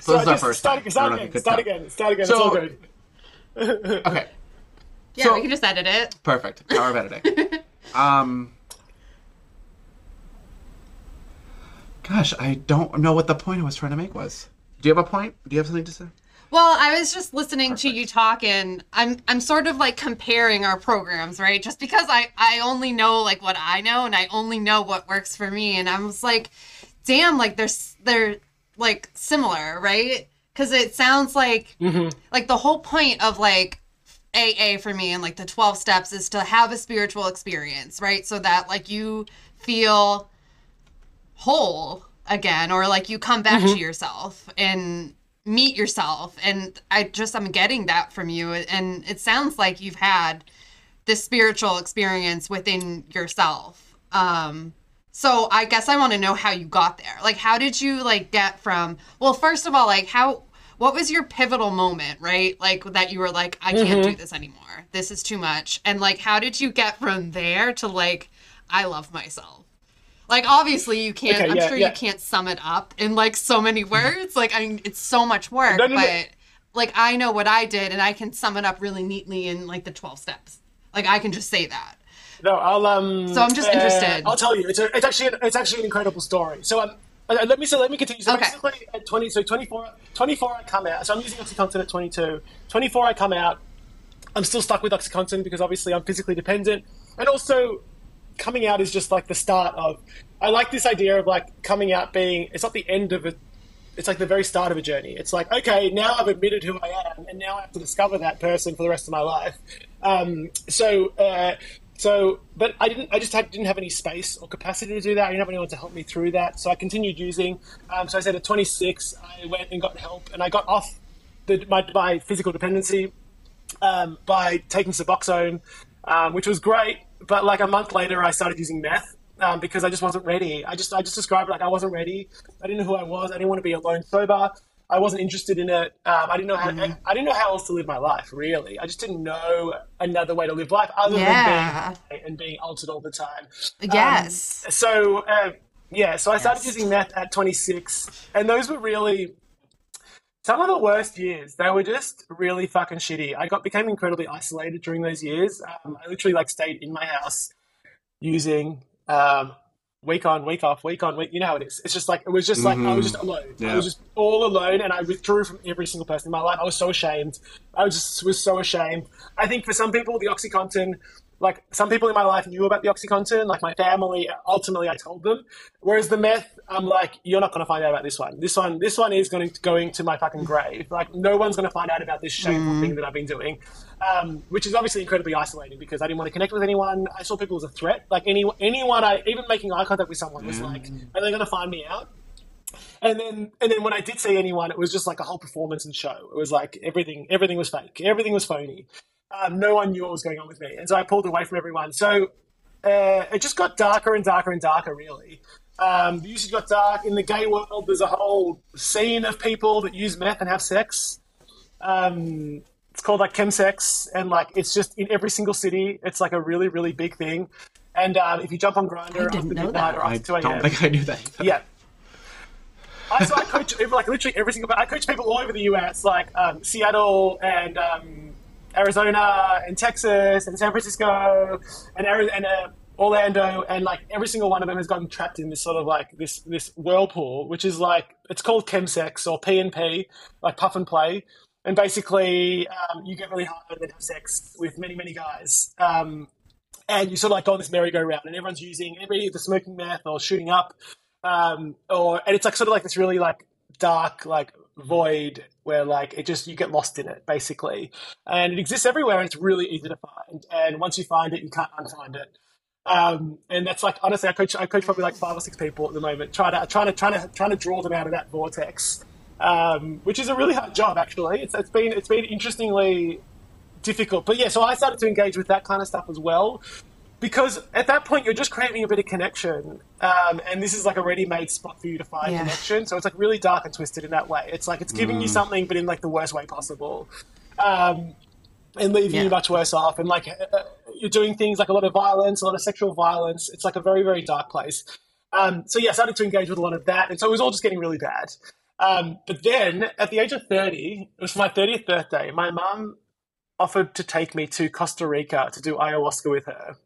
so this is our first start, time. start I don't know if you again. Start again. Start again. So- it's all good. Okay. Yeah, So- we can just edit it. Perfect. Power of editing. um, gosh, I don't know what the point I was trying to make was. Do you have a point? Do you have something to say? Well, I was just listening to you talk and I'm I'm sort of like comparing our programs, right? Just because I I only know like what I know and I only know what works for me and I was like, damn, like they're they're like similar, right? Cuz it sounds like mm-hmm. like the whole point of like AA for me and like the 12 steps is to have a spiritual experience, right? So that like you feel whole again or like you come back to yourself and meet yourself and I just I'm getting that from you and it sounds like you've had this spiritual experience within yourself. Um so I guess I want to know how you got there. Like how did you like get from well first of all like how what was your pivotal moment, right? Like that you were like I can't do this anymore. This is too much. And like how did you get from there to like I love myself? Like obviously you can't Okay, I'm yeah, sure yeah. you can't sum it up in like so many words. Like I mean it's so much work, No, no, no. but like I know what I did and I can sum it up really neatly in like the 12 steps. Like I can just say that. No, I'll um. So I'm just uh, interested. I'll tell you. It's a, it's actually it's actually an incredible story. So um, uh, let me so let me continue. So Okay. basically, at 20, so 24, 24, I come out. So I'm using OxyContin at 22. 24, I come out. I'm still stuck with OxyContin because obviously I'm physically dependent, and also coming out is just like the start of. I like this idea of like coming out being. It's not the end of it. It's like the very start of a journey. It's like, okay, now I've admitted who I am, and now I have to discover that person for the rest of my life. Um, so, uh, so, but I didn't. I just had, didn't have any space or capacity to do that. I didn't have anyone to help me through that. So I continued using. Um, so I said at 26, I went and got help, and I got off the, my, my physical dependency um, by taking Suboxone, um, which was great. But like a month later, I started using meth um, because I just wasn't ready. I just I just described like I wasn't ready. I didn't know who I was. I didn't want to be alone sober. I wasn't interested in it. Um, I didn't know how I didn't know how else to live my life. Really, I just didn't know another way to live life other Yeah. than being and being altered all the time. Yes. So uh, yeah, so I started Yes. using meth at 26, and those were really some of the worst years. They were just really fucking shitty. I got became incredibly isolated during those years. Um, I literally like stayed in my house using um, week on, week off, week on, week. You know how it is. It's just like it was just like I was just alone. I was just all alone, and I withdrew from every single person in my life. I was so ashamed. I was just was so ashamed. I think for some people, the OxyContin. Like some people in my life knew about the OxyContin, like my family. Ultimately, I told them. Whereas the meth, I'm like, you're not going to find out about this one. This one, this one is going to going to my fucking grave. Like no one's going to find out about this shameful thing that I've been doing, um, which is obviously incredibly isolating because I didn't want to connect with anyone. I saw people as a threat. Like any anyone, I even making eye contact with someone was like, are they going to find me out? And then, and then when I did see anyone, it was just like a whole performance and show. It was like everything, everything was fake, everything was phony. Um, no one knew what was going on with me, and so I pulled away from everyone. So uh, it just got darker and darker and darker. Really, um, the usage got dark in the gay world. There's a whole scene of people that use meth and have sex. Um, it's called like chemsex, and like it's just in every single city. It's like a really, really big thing. And um, if you jump on Grindr I didn't after know midnight that. or I after two a.m., don't think I knew that. Either. yeah. I, so I coach like literally every single. I coach people all over the U.S. like um, Seattle and um, Arizona and Texas and San Francisco and and uh, Orlando and like every single one of them has gotten trapped in this sort of like this this whirlpool, which is like it's called chemsex or P and P, like puff and play. And basically, um, you get really hard and then have sex with many many guys. Um, and you sort of like go on this merry-go-round, and everyone's using everybody either smoking meth or shooting up, um, or and it's like sort of like this really like dark like void where like it just you get lost in it basically, and it exists everywhere, and it's really easy to find. And once you find it, you can't unfind it. Um, and that's like honestly, I coach I coach probably like five or six people at the moment, trying to trying to trying to trying to draw them out of that vortex, um, which is a really hard job actually. It's it's been it's been interestingly difficult. But yeah, so I started to engage with that kind of stuff as well. Because at that point, you're just craving a bit of connection. Um, and this is like a ready made spot for you to find Yeah. connection. So it's like really dark and twisted in that way. It's like it's giving you something, but in like the worst way possible. Um, and leaving Yeah. you much worse off. And like uh, you're doing things like a lot of violence, a lot of sexual violence. It's like a very, very dark place. Um, so yeah, I started to engage with a lot of that. And so it was all just getting really bad. Um, but then at the age of 30, it was my 30th birthday, my mum offered to take me to Costa Rica to do ayahuasca with her.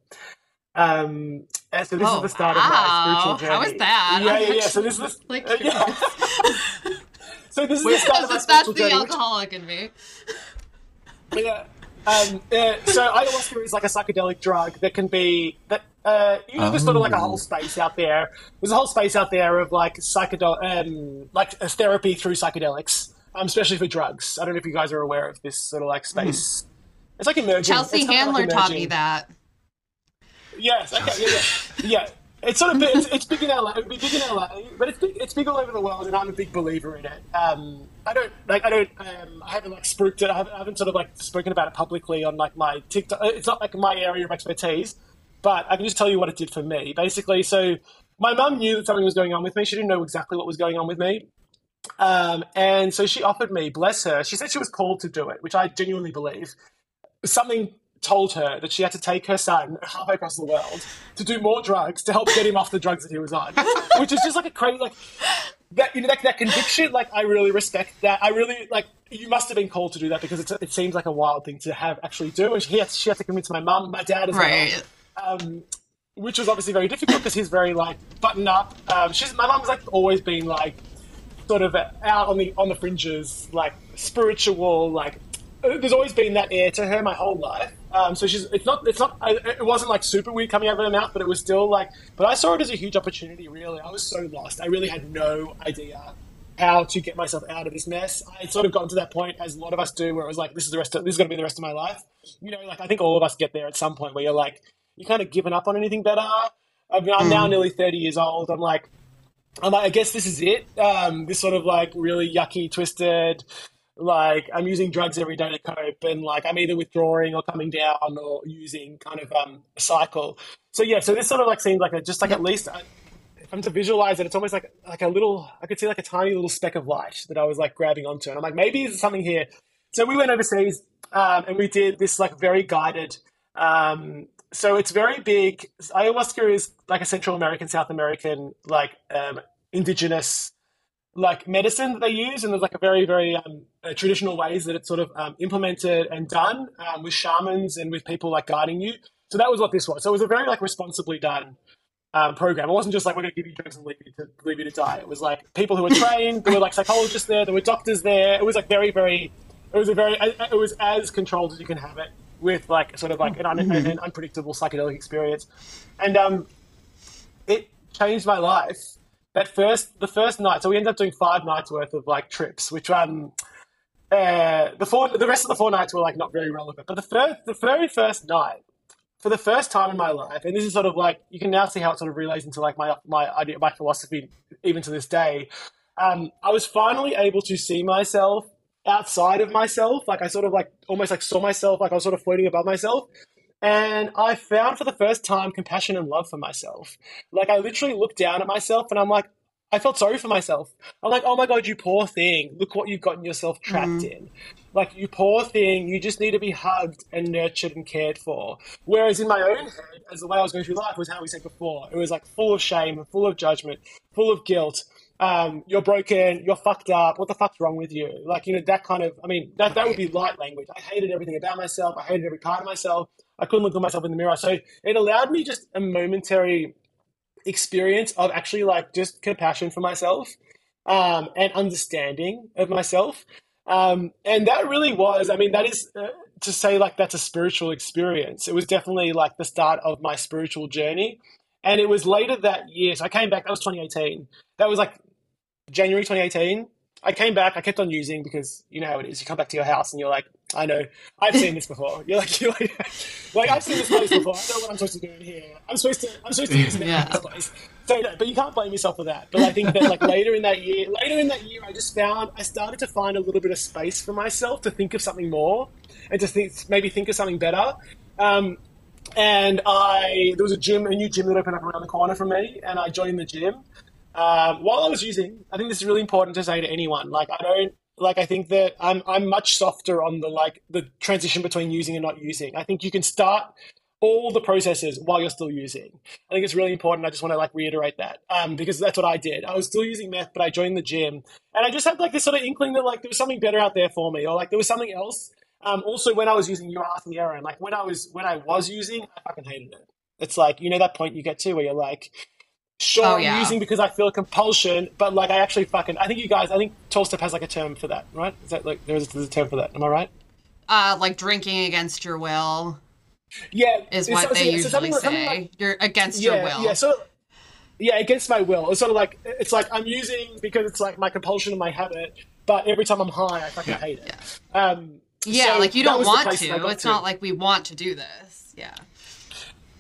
Um, and so this Oh, is the start wow. of my spiritual journey. How is that? Yeah, I'm yeah, yeah. So this is Like, uh, yeah. so this is Wait, the start of my that's, that's the journey. which- alcoholic in me. Yeah. Um, yeah, so ayahuasca is like a psychedelic drug that can be that uh, you know, there's sort of like a whole space out there. There's a whole space out there of like psychedel, um, like a therapy through psychedelics, um, especially for drugs. I don't know if you guys are aware of this sort of like space. It's like emerging. Chelsea it's kind of like Handler taught me that. Yes, okay, yeah, yeah, yeah. It's sort of big, it's, it's big in LA, it's big in LA, but it's big, it's big all over the world, and I'm a big believer in it. Um, I don't like, I don't, um, I haven't like spooked it. I haven't, I haven't sort of like spoken about it publicly on like my TikTok. It's not like my area of expertise, but I can just tell you what it did for me. Basically, so my mum knew that something was going on with me. She didn't know exactly what was going on with me. Um, and so she offered me, bless her, she said she was called to do it, which I genuinely believe. Something told her that she had to take her son halfway across the world to do more drugs to help get him off the drugs that he was on, which is just like a crazy, like, that, you know, that, that conviction, like, I really respect that. I really, like, you must have been called to do that because it's, it seems like a wild thing to have actually do. And she had, she had to convince my mum, my dad as Right. well um, which was obviously very difficult because he's very like buttoned up. Um, she's my mum's like always been like sort of out on the on the fringes, like spiritual, like there's always been that air to her my whole life. Um, so she's it's not it's not it wasn't like super weird coming out of her mouth, but it was still like. But I saw it as a huge opportunity. Really, I was so lost. I really had no idea how to get myself out of this mess. I had sort of gotten to that point, as a lot of us do, where it was like, this is the rest of this is going to be the rest of my life. You know, like I think all of us get there at some point where you're like, you kind of given up on anything better. I mean, I'm now nearly 30 years old. I'm like, I'm like, I guess this is it. Um, this sort of like really yucky, twisted, like I'm using drugs every day to cope, and like I'm either withdrawing or coming down or using kind of um, a cycle. So yeah, so this sort of like seems like a just like at least I, if I'm to visualize it, it's almost like like a little I could see like a tiny little speck of light that I was like grabbing onto, and I'm like maybe there's something here. So we went overseas um, and we did this like very guided. Um, so it's very big. Ayahuasca is like a Central American, South American, like um, indigenous like medicine that they use, and there's like a very, very um, uh, traditional ways that it's sort of um, implemented and done um, with shamans and with people like guiding you. So that was what this was. So it was a very like responsibly done um, program. It wasn't just like we're going to give you drugs and leave you to leave you to die. It was like people who were trained. there were like psychologists there. There were doctors there. It was like very, very. It was a very. It was as controlled as you can have it with like sort of like an, un- an unpredictable psychedelic experience, and um, it changed my life. That first, the first night. So we ended up doing five nights worth of like trips, which um, uh, the four, the rest of the four nights were like not very relevant. But the first, the very first night, for the first time in my life, and this is sort of like you can now see how it sort of relates into like my my idea, my philosophy, even to this day. Um, I was finally able to see myself outside of myself. Like I sort of like almost like saw myself, like I was sort of floating above myself. And I found for the first time compassion and love for myself. Like I literally looked down at myself and I'm like, I felt sorry for myself. I'm like, oh my god, you poor thing. Look what you've gotten yourself trapped mm. in. Like you poor thing, you just need to be hugged and nurtured and cared for. Whereas in my own head, as the way I was going through life was how we said before, it was like full of shame, and full of judgment, full of guilt. Um, you're broken, you're fucked up, what the fuck's wrong with you? Like, you know, that kind of I mean, that that would be light language. I hated everything about myself, I hated every part of myself. I couldn't look at myself in the mirror. So it allowed me just a momentary experience of actually like just compassion for myself um, and understanding of myself. Um, and that really was, I mean, that is uh, to say like that's a spiritual experience. It was definitely like the start of my spiritual journey. And it was later that year. So I came back, that was 2018. That was like January 2018. I came back, I kept on using because you know how it is. You come back to your house and you're like, I know, I've seen this before. You're like, you're like, like I've seen this place before. I know what I'm supposed to do in here. I'm supposed to, I'm supposed to use Yeah. this place. So, no, but you can't blame yourself for that. But I think that like later in that year, later in that year, I just found I started to find a little bit of space for myself to think of something more and to think maybe think of something better. Um, and I there was a gym, a new gym that opened up around the corner from me, and I joined the gym. Um, while I was using, I think this is really important to say to anyone. Like I don't like I think that I'm I'm much softer on the like the transition between using and not using. I think you can start all the processes while you're still using. I think it's really important. I just want to like reiterate that um, because that's what I did. I was still using meth, but I joined the gym, and I just had like this sort of inkling that like there was something better out there for me, or like there was something else Um, also, when I was using, you were asking Erin, like when I was when I was using, I fucking hated it. It's like you know that point you get to where you're like, sure, Oh, I'm using because I feel compulsion, but like I actually fucking. I think you guys, I think 12 Step has like a term for that, right? Is that like there's, there's a term for that? Am I right? Uh, like drinking against your will Yeah, is what so- they so usually something- say. something like- You're against yeah, your will. Yeah, so yeah, against my will. It's sort of like it's like I'm using because it's like my compulsion and my habit, but every time I'm high, I fucking Yeah. hate it. Um, Yeah, so like you don't want place that I to. It's to. not like we want to do this. Yeah.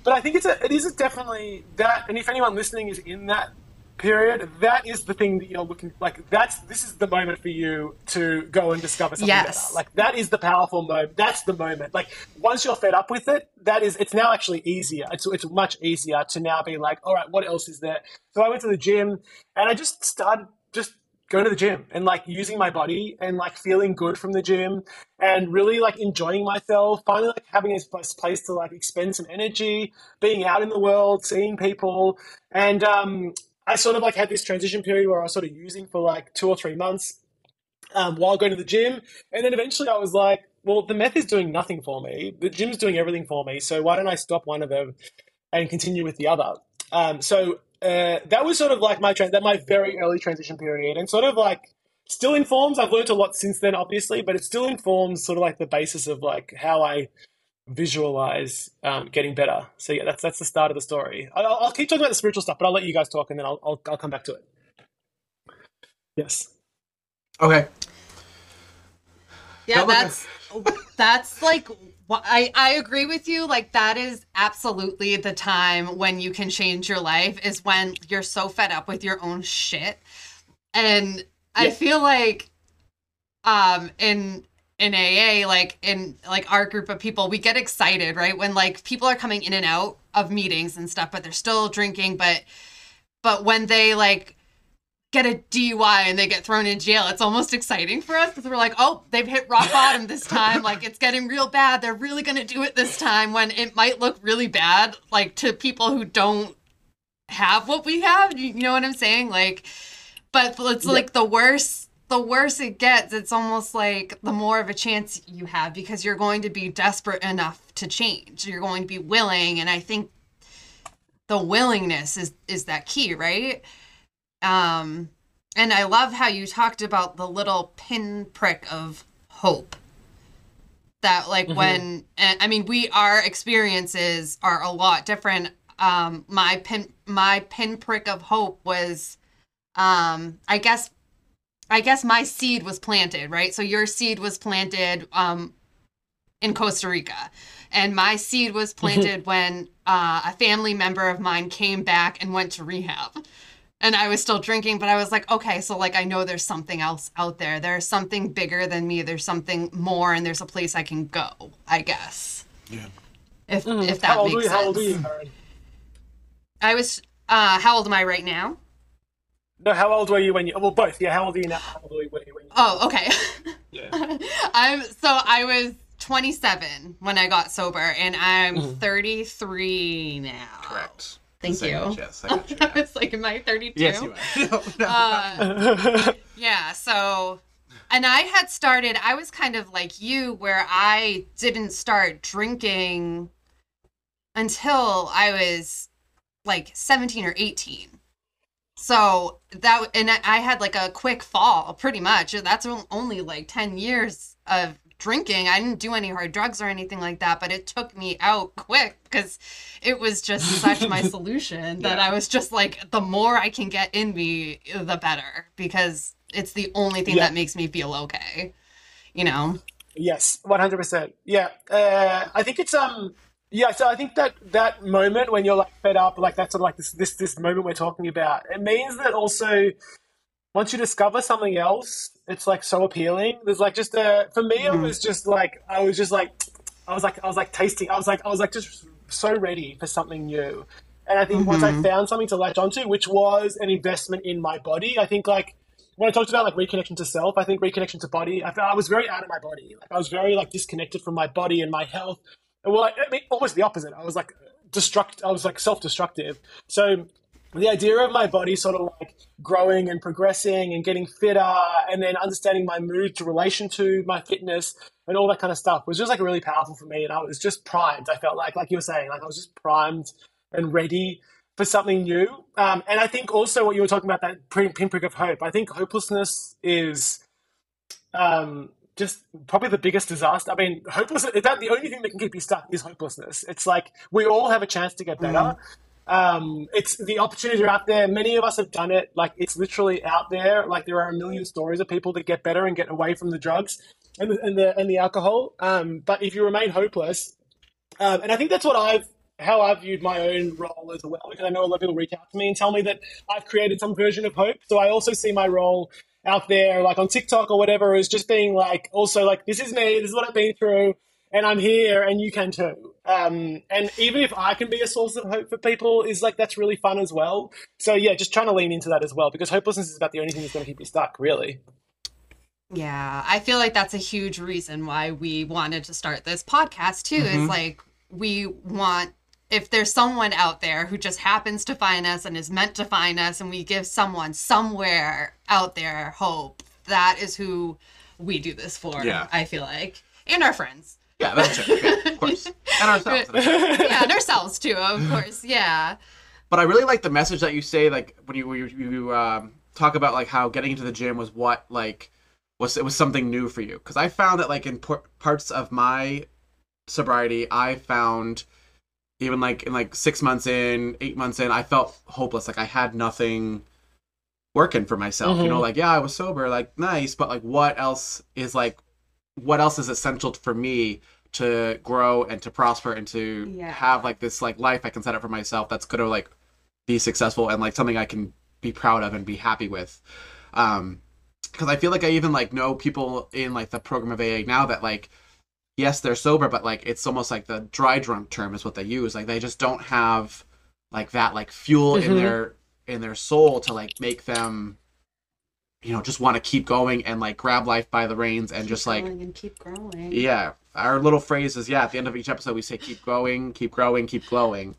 But I think it's a, it is definitely that, and if anyone listening is in that period, that is the thing that you're looking like. That's this is the moment for you to go and discover something Yes. better. Like that is the powerful moment. That's the moment. Like once you're fed up with it, that is it's now actually easier. It's it's much easier to now be like, all right, what else is there? So I went to the gym and I just started just going to the gym and like using my body and like feeling good from the gym and really like enjoying myself finally like having place- place to like expend some energy being out in the world seeing people. And um i sort of like had this transition period where i was sort of using for like two or three months um, while going to the gym. And then eventually i was like well the meth is doing nothing for me. The gym's doing everything for me. So why don't i stop one of them and continue with the other? Um, so uh, that was sort of like my that my very early transition period, and sort of like still informs. I've learned a lot since then, obviously, but it still informs sort of like the basis of like how I visualize um, getting better. So yeah, that's that's the start of the story. I'll, I'll keep talking about the spiritual stuff, but I'll let you guys talk, and then I'll I'll, I'll come back to it. Yes. Okay. Yeah, that's that's like I I agree with you. Like that is absolutely the time when you can change your life is when you're so fed up with your own shit. And I feel like um in in AA like in like our group of people we get excited, right? When like people are coming in and out of meetings and stuff but they're still drinking but but when they like get a DUI and they get thrown in jail, it's almost exciting for us because we're like, oh, they've hit rock bottom this time. Like it's getting real bad. They're really going to do it this time when it might look really bad, like to people who don't have what we have. You you know what I'm saying? Like, but it's like the worse. The worse it gets, it's almost like the more of a chance you have because you're going to be desperate enough to change. You're going to be willing, and I think the willingness is is that key, right? Um, and I love how you talked about the little pinprick of hope. That, like, when, and, I mean, we, our experiences are a lot different. Um, my pin, my pinprick of hope was, um, I guess, I guess my seed was planted, right? So your seed was planted, um, in Costa Rica. And my seed was planted when uh, a family member of mine came back and went to rehab and I was still drinking, but I was like, okay, so like I know there's something else out there. There's something bigger than me. There's something more, and there's a place I can go. I guess. Yeah. If Mm. if that how old makes are you? sense. How old are you, Erin? I was. Uh, how old am I right now? No, how old were you when you? Well, both. Yeah, how old are you now? How old were you when you? When you Oh, okay. yeah. I'm so I was 27 when I got sober, and I'm Mm-hmm. 33 now. Correct. Thank Same you. Yes, I got you. Yeah. was like, am I 32? yes, you are. No, no. Uh, Yeah, so and I had started I was kind of like you where I didn't start drinking until I was like 17 or 18. So that and I I had like a quick fall pretty much. That's only like 10 years of drinking. I didn't do any hard drugs or anything like that, but it took me out quick because it was just such my solution that Yeah. I was just like the more I can get in me the better because it's the only thing Yeah. that makes me feel okay. You know? Yes, one hundred percent. Yeah, uh, I think it's um. Yeah, so I think that that moment when you're like fed up, like that's sort of like this this this moment we're talking about. It means that also once you discover something else, it's like so appealing. There's like just a for me, it Mhm. was just like I was just like I was like I was like tasting. I was like I was like just so ready for something new. And I think once I Mhm. found something to latch onto, which was an investment in my body, I think like when I talked about like reconnection to self, I think reconnection to body, I felt I was very out of my body. Like I was very like disconnected from my body and my health. And well, like, I mean, almost the opposite. I was like destruct. I was like self-destructive. So the idea of my body sort of like growing and progressing and getting fitter and then understanding my mood to relation to my fitness and all that kind of stuff was just like really powerful for me and i was just primed i felt like like you were saying like i was just primed and ready for something new um, and i think also what you were talking about that pinprick of hope i think hopelessness is um, just probably the biggest disaster. I mean, hopelessness, that the only thing that can keep you stuck is hopelessness. It's like we all have a chance to get better. Mm. Um, it's the opportunities are out there. Many of us have done it. Like it's literally out there. Like there are a million stories of people that get better and get away from the drugs and the and the, and the alcohol. Um, but if you remain hopeless, um, and I think that's what I've how I've viewed my own role as well. Because I know a lot of people reach out to me and tell me that I've created some version of hope. So I also see my role out there, like on TikTok or whatever, as just being like also like this is me. This is what I've been through and I'm here and you can too. Um, and even if I can be a source of hope for people, is like that's really fun as well. So yeah, just trying to lean into that as well because hopelessness is about the only thing that's going to keep you stuck, really. Yeah, I feel like that's a huge reason why we wanted to start this podcast too. Mm-hmm. Is like we want if there's someone out there who just happens to find us and is meant to find us, and we give someone somewhere out there hope, that is who we do this for. Yeah, I feel like, and our friends. Yeah, that's true. Yeah, of course. And ourselves. yeah, and ourselves too, of course. Yeah. But I really like the message that you say, like when you you, you um, talk about like how getting into the gym was what like was it was something new for you. Because I found that like in por- parts of my sobriety, I found even like in like six months in, eight months in, I felt hopeless. Like I had nothing working for myself. Mm-hmm. You know, mm-hmm. like yeah, I was sober, like nice, but like what else is like what else is essential for me to grow and to prosper and to yeah. have like this like life I can set up for myself that's gonna like be successful and like something I can be proud of and be happy with. Um because I feel like I even like know people in like the program of AA now that like yes they're sober but like it's almost like the dry drunk term is what they use like they just don't have like that like fuel mm-hmm. in their in their soul to like make them you know just want to keep going and like grab life by the reins and keep just like and keep growing yeah our little phrase is yeah at the end of each episode we say keep going keep growing keep glowing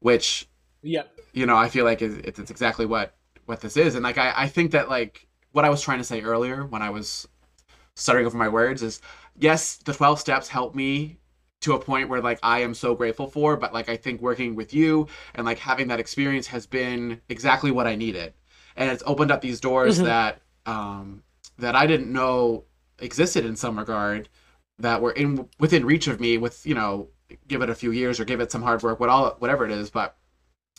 which yeah. you know i feel like it's, it's exactly what what this is. And like I, I think that like what i was trying to say earlier when i was stuttering over my words is yes the 12 steps help me to a point where like I am so grateful for, but like I think working with you and like having that experience has been exactly what I needed. And it's opened up these doors mm-hmm. that um, that I didn't know existed in some regard that were in within reach of me with you know give it a few years or give it some hard work what all whatever it is but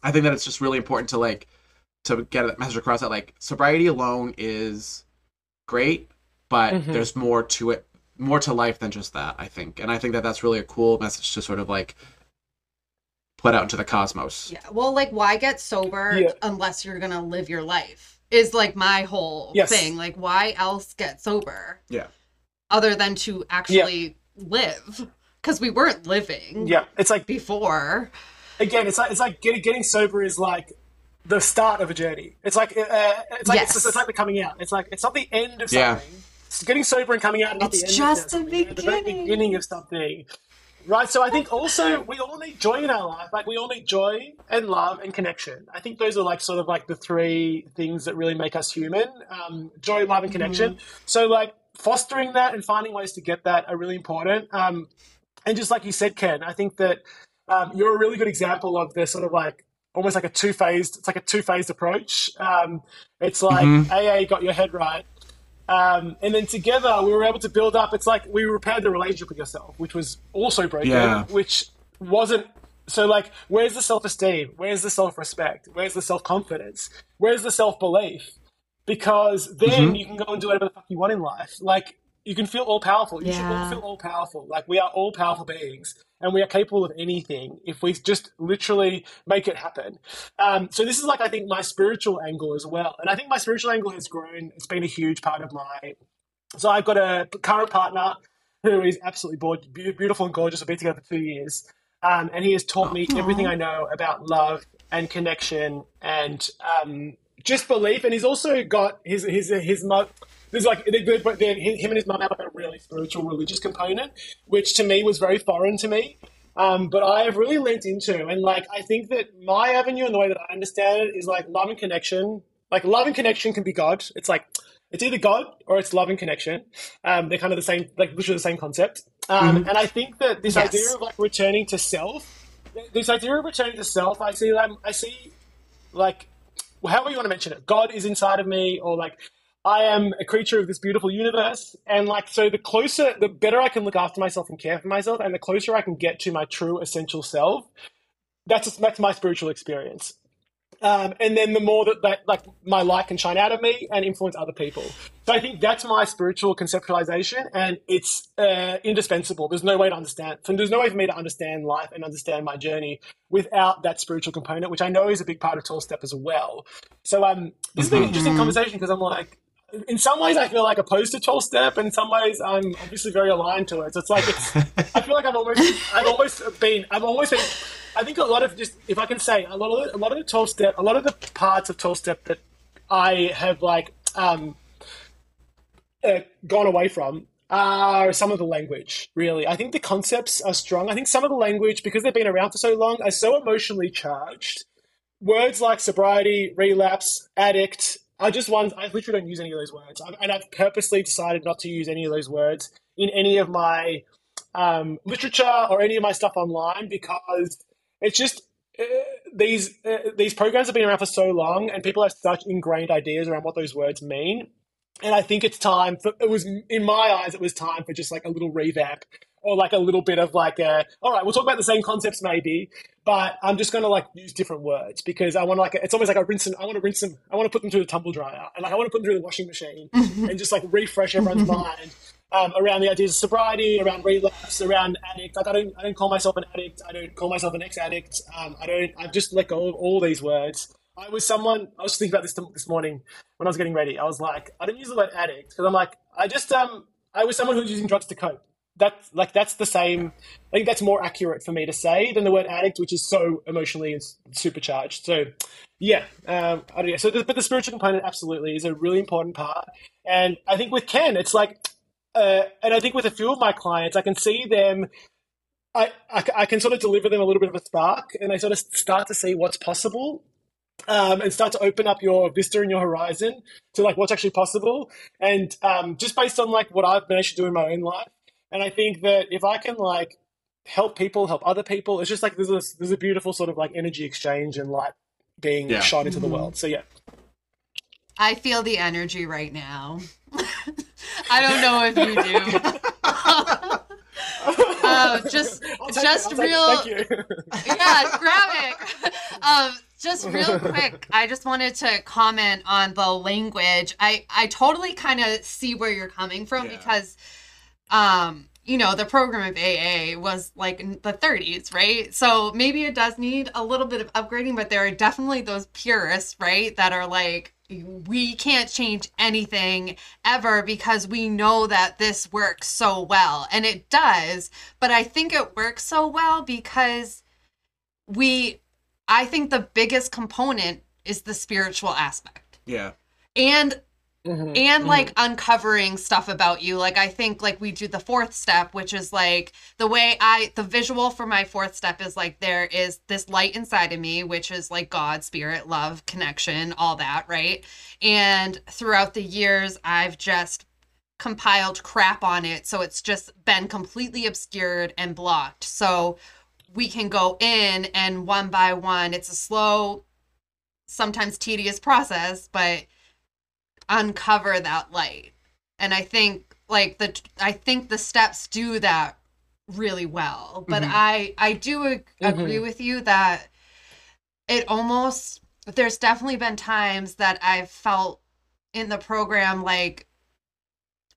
I think that it's just really important to like to get a message across that like sobriety alone is great but mm-hmm. there's more to it more to life than just that I think and I think that that's really a cool message to sort of like put out into the cosmos. Yeah. Well, like, why get sober yeah. unless you're gonna live your life? Is like my whole yes. thing. Like, why else get sober? Yeah. Other than to actually yeah. live, because we weren't living. Yeah, it's like before. Again, it's like it's like getting getting sober is like the start of a journey. It's like uh, it's like yes. it's, it's, like the coming out. It's like it's not the end of something. Yeah. getting sober and coming out, not it's the end. just the beginning. the beginning of something. Right. So I think also we all need joy in our life. Like we all need joy and love and connection. I think those are like sort of like the three things that really make us human. Um, joy, love, and connection. Mm-hmm. So like fostering that and finding ways to get that are really important. Um, and just like you said, Ken, I think that um, you're a really good example of this sort of like almost like a two phased. It's like a two phased approach. Um, it's like mm-hmm. AA got your head right um, and then together we were able to build up. It's like we repaired the relationship with yourself, which was also broken, yeah. which wasn't. So, like, where's the self esteem? Where's the self respect? Where's the self confidence? Where's the self belief? Because then mm-hmm. you can go and do whatever the fuck you want in life. Like, you can feel all powerful. You yeah. should all feel all powerful. Like, we are all powerful beings and we are capable of anything if we just literally make it happen. Um, so this is like I think my spiritual angle as well, and I think my spiritual angle has grown. It's been a huge part of my. So I've got a current partner who is absolutely beautiful and gorgeous. We've been together for two years, um, and he has taught me everything I know about love and connection and um, just belief. And he's also got his his his mo- there's like him and his mum have like a really spiritual religious component, which to me was very foreign to me. Um, but I have really linked into, and like I think that my avenue and the way that I understand it is like love and connection. Like love and connection can be God. It's like it's either God or it's love and connection. Um, they're kind of the same, like literally the same concept. Um, Mhm. And I think that this Yes. idea of like returning to self, this idea of returning to self, I see, I see, like, however you want to mention it, God is inside of me, or like I am a creature of this beautiful universe. And like, so the closer, the better I can look after myself and care for myself, and the closer I can get to my true essential self, that's that's my spiritual experience. Um, and then the more that, that like my light can shine out of me and influence other people. So I think that's my spiritual conceptualization, and it's uh, indispensable. There's no way to understand. There's no way for me to understand life and understand my journey without that spiritual component, which I know is a big part of 12 Step as well. So um, this has been an interesting Mhm. conversation because I'm like, in some ways I feel like opposed to 12 Step, and in some ways I'm obviously very aligned to it. So it's like it's. I feel like I've almost, I've almost been, I've always been. I think a lot of just, if I can say, a lot of the, a lot of the 12 Step, a lot of the parts of 12 Step that I have like um, uh, gone away from are some of the language. Really, I think the concepts are strong. I think some of the language, because they've been around for so long, are so emotionally charged. Words like sobriety, relapse, addict are just ones I literally don't use any of those words, I've, and I've purposely decided not to use any of those words in any of my um, literature or any of my stuff online because it's just uh, these uh, these programs have been around for so long, and people have such ingrained ideas around what those words mean. And I think it's time for it was in my eyes it was time for just like a little revamp or like a little bit of like a all right we'll talk about the same concepts maybe but I'm just gonna like use different words because I want to like it's almost like I rinse them I want to rinse them I want to put them through the tumble dryer and like I want to put them through the washing machine and just like refresh everyone's mind um, around the ideas of sobriety, around relapse, around addict. Like I don't, I don't call myself an addict. I don't call myself an ex-addict. Um, I don't. I've just let go of all these words. I was someone. I was thinking about this this morning when I was getting ready. I was like, I don't use the word addict because I'm like, I just um, I was someone who was using drugs to cope. That's like that's the same. I think that's more accurate for me to say than the word addict, which is so emotionally supercharged. So, yeah, um, I don't know. So, but the spiritual component absolutely is a really important part. And I think with Ken, it's like uh, and I think with a few of my clients, I can see them. I, I, I can sort of deliver them a little bit of a spark, and they sort of start to see what's possible, um, and start to open up your vista and your horizon to like what's actually possible, and um, just based on like what I've managed to do in my own life. And I think that if I can like help people, help other people, it's just like there's a there's a beautiful sort of like energy exchange and light being Yeah. shot into the Mhm. world. So yeah, I feel the energy right now. I don't know if you do. Uh, just- just it. real- yeah, grab it. Um, just real quick, I just wanted to comment on the language. I I totally kind of see where you're coming from Yeah. because, um, you know, the program of AA was like in the 30s, right? So maybe it does need a little bit of upgrading, but there are definitely those purists, right, that are like. We can't change anything ever because we know that this works so well. And it does, but I think it works so well because we I think the biggest component is the spiritual aspect. Yeah. And Mhm, and mhm. like uncovering stuff about you. Like I think like we do the fourth step, which is like the way I the visual for my fourth step is like there is this light inside of me, which is like God, spirit, love, connection, all that, right? And throughout the years I've just compiled crap on it, so it's just been completely obscured and blocked. So we can go in and one by one, it's a slow, sometimes tedious process, but uncover that light. And I think like the I think the steps do that really well. But Mhm. I I do ag- agree with you that it almost there's definitely been times that I've felt in the program like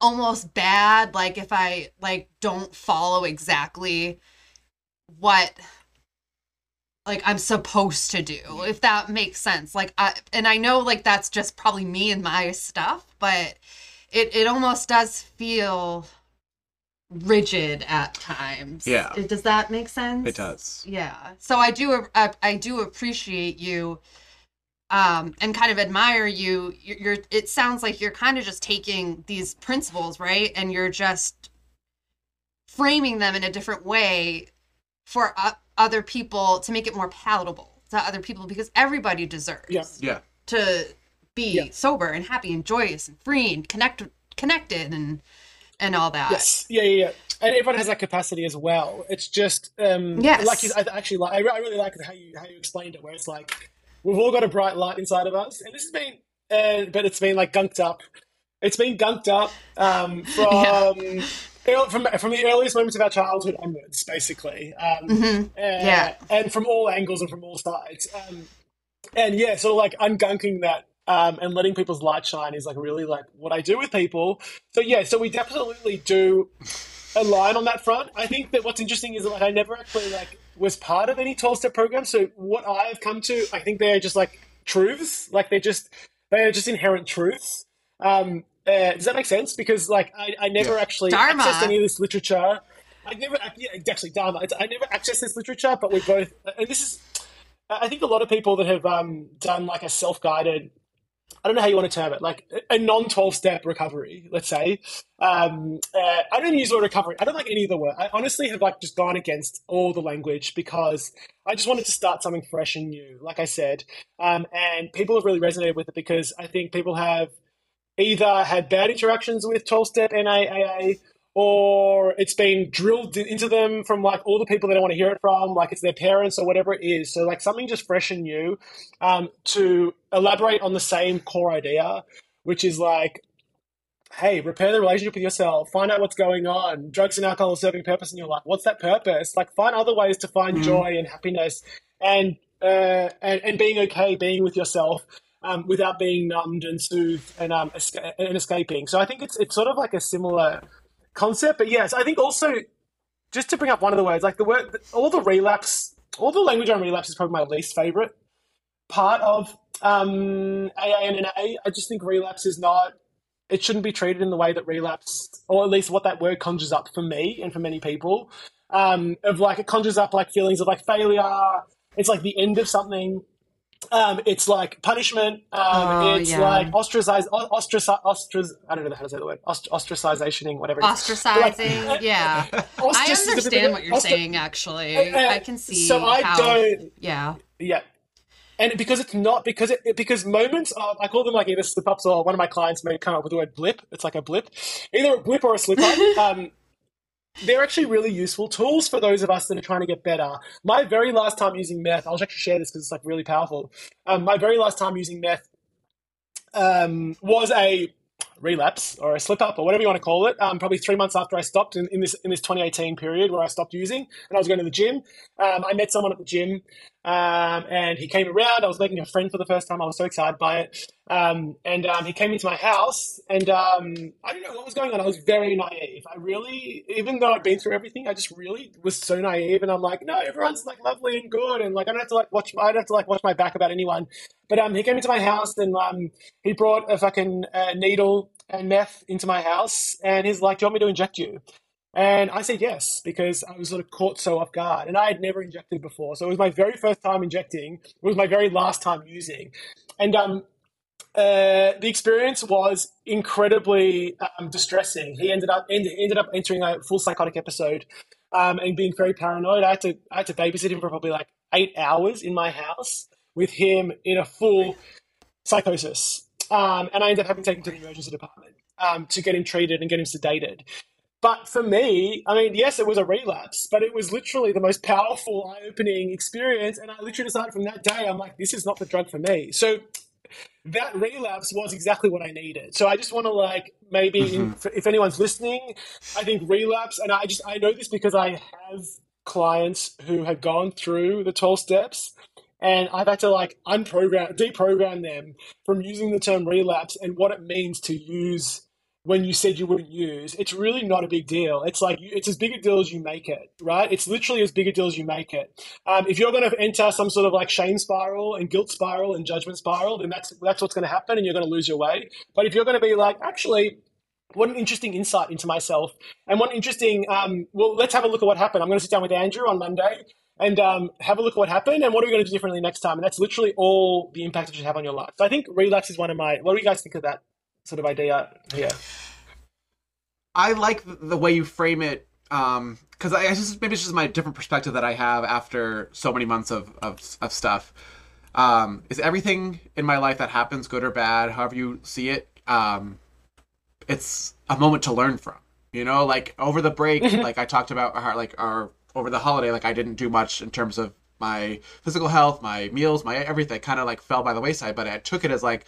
almost bad like if I like don't follow exactly what like I'm supposed to do if that makes sense. Like I and I know like that's just probably me and my stuff but it it almost does feel rigid at times. Yeah. Does that make sense? It does. yeah. So I do I, I do appreciate you um and kind of admire you. You're, you're it sounds like you're kind of just taking these principles right? And you're just framing them in a different way for uh, other people to make it more palatable to other people because everybody deserves Yeah. Yeah. to be Yeah. sober and happy and joyous and free and connect connected and and all that. Yes, yeah, yeah, yeah. And everyone has that capacity as well. It's just, um, Yes. like you, I actually like. I re- I really like how you how you explained it, where it's like we've all got a bright light inside of us, and this has been, uh, but it's been like gunked up. It's been gunked up um, from Yeah. earl- from from the earliest moments of our childhood onwards, basically. Um, Mhm. uh, Yeah. and from all angles and from all sides. Um, and yeah, of like ungunking that um, and letting people's light shine is like really like what I do with people. So yeah, so we definitely do align on that front. I think that what's interesting is that like I never actually like was part of any twelve step program. So what I've come to, I think they're just like truths. Like they're just they're just inherent truths. Um, uh, does that make sense? Because like I, I never Yeah. actually Dharma. accessed any of this literature. I never, yeah, actually, Dharma. I never accessed this literature, but we both, and this is, I think a lot of people that have um, done like a self guided, I don't know how you want to term it, like a non 12 step recovery, let's say. Um, uh, I don't use the word recovery. I don't like any of the word. I honestly have like just gone against all the language because I just wanted to start something fresh and new, like I said. Um, and people have really resonated with it because I think people have either had bad interactions with 12 step NAAA or it's been drilled into them from like all the people they don't want to hear it from, like it's their parents or whatever it is. So like something just fresh and new um, to elaborate on the same core idea, which is like, hey, repair the relationship with yourself, find out what's going on. Drugs and alcohol are serving purpose in your life. What's that purpose? Like find other ways to find Mhm. joy and happiness and uh, and, and being okay, being with yourself um, without being numbed and soothed and um, esca- and escaping. So I think it's it's sort of like a similar concept. But yes, I think also just to bring up one of the words, like the word, all the relapse, all the language on relapse is probably my least favorite part of um, AA and NA. I just think relapse is not. It shouldn't be treated in the way that relapse, or at least what that word conjures up for me and for many people. Um, of like it conjures up like feelings of like failure. It's like the end of something. Um, it's like punishment. Um, Oh, it's yeah. like ostracize, ostracize, ostracize. I don't know how to say the word. Ost- ostracizationing, whatever. it is. Ostracizing, yeah. I understand what you're ostra- saying. Actually, uh, I can see. So I how, don't. Yeah. Yeah. And because it's not because it because moments of I call them like either slip ups or one of my clients may come up with the word blip. It's like a blip, either a blip or a slip up. um, they're actually really useful tools for those of us that are trying to get better. My very last time using meth, I'll actually share this because it's like really powerful. Um, my very last time using meth um, was a relapse or a slip up or whatever you want to call it. Um, probably three months after I stopped in, in this in this 2018 period where I stopped using and I was going to the gym. Um, I met someone at the gym um, and he came around. I was making a friend for the first time. I was so excited by it. Um, and um, he came into my house and um, I don't know what was going on. I was very naive. I really, even though I'd been through everything, I just really was so naive. And I'm like, no, everyone's like lovely and good. And like, I don't have to like watch, I don't have to like watch my back about anyone. But um, he came into my house and um, he brought a fucking uh, needle and meth into my house. And he's like, do you want me to inject you? And I said yes because I was sort of caught so off guard, and I had never injected before. So it was my very first time injecting. It was my very last time using, and um, uh, the experience was incredibly um, distressing. He ended up ended, ended up entering a full psychotic episode um, and being very paranoid. I had to I had to babysit him for probably like eight hours in my house with him in a full psychosis, um, and I ended up having to take him to the emergency department um, to get him treated and get him sedated. But for me, I mean, yes, it was a relapse, but it was literally the most powerful, eye opening experience. And I literally decided from that day, I'm like, this is not the drug for me. So that relapse was exactly what I needed. So I just want to like maybe mm-hmm. in, if anyone's listening, I think relapse, and I just I know this because I have clients who have gone through the 12 steps and I've had to like unprogram, deprogram them from using the term relapse and what it means to use when you said you wouldn't use. It's really not a big deal. It's like it's as big a deal as you make it, right? It's literally as big a deal as you make it. Um, if you're going to enter some sort of like shame spiral and guilt spiral and judgment spiral, then that's that's what's going to happen, and you're going to lose your way. But if you're going to be like, actually, what an interesting insight into myself, and what an interesting. Um, well, let's have a look at what happened. I'm going to sit down with Andrew on Monday and um, have a look at what happened and what are we going to do differently next time. And that's literally all the impact it should have on your life. So I think relapse is one of my. What do you guys think of that sort of idea? Yeah. I like the way you frame it um, because I, I just maybe it's just my different perspective that I have after so many months of of, of stuff. Um, is everything in my life that happens good or bad, however you see it, um, it's a moment to learn from. You know, like over the break, like I talked about, how, like our over the holiday, like I didn't do much in terms of my physical health, my meals, my everything. Kind of like fell by the wayside, but I took it as like,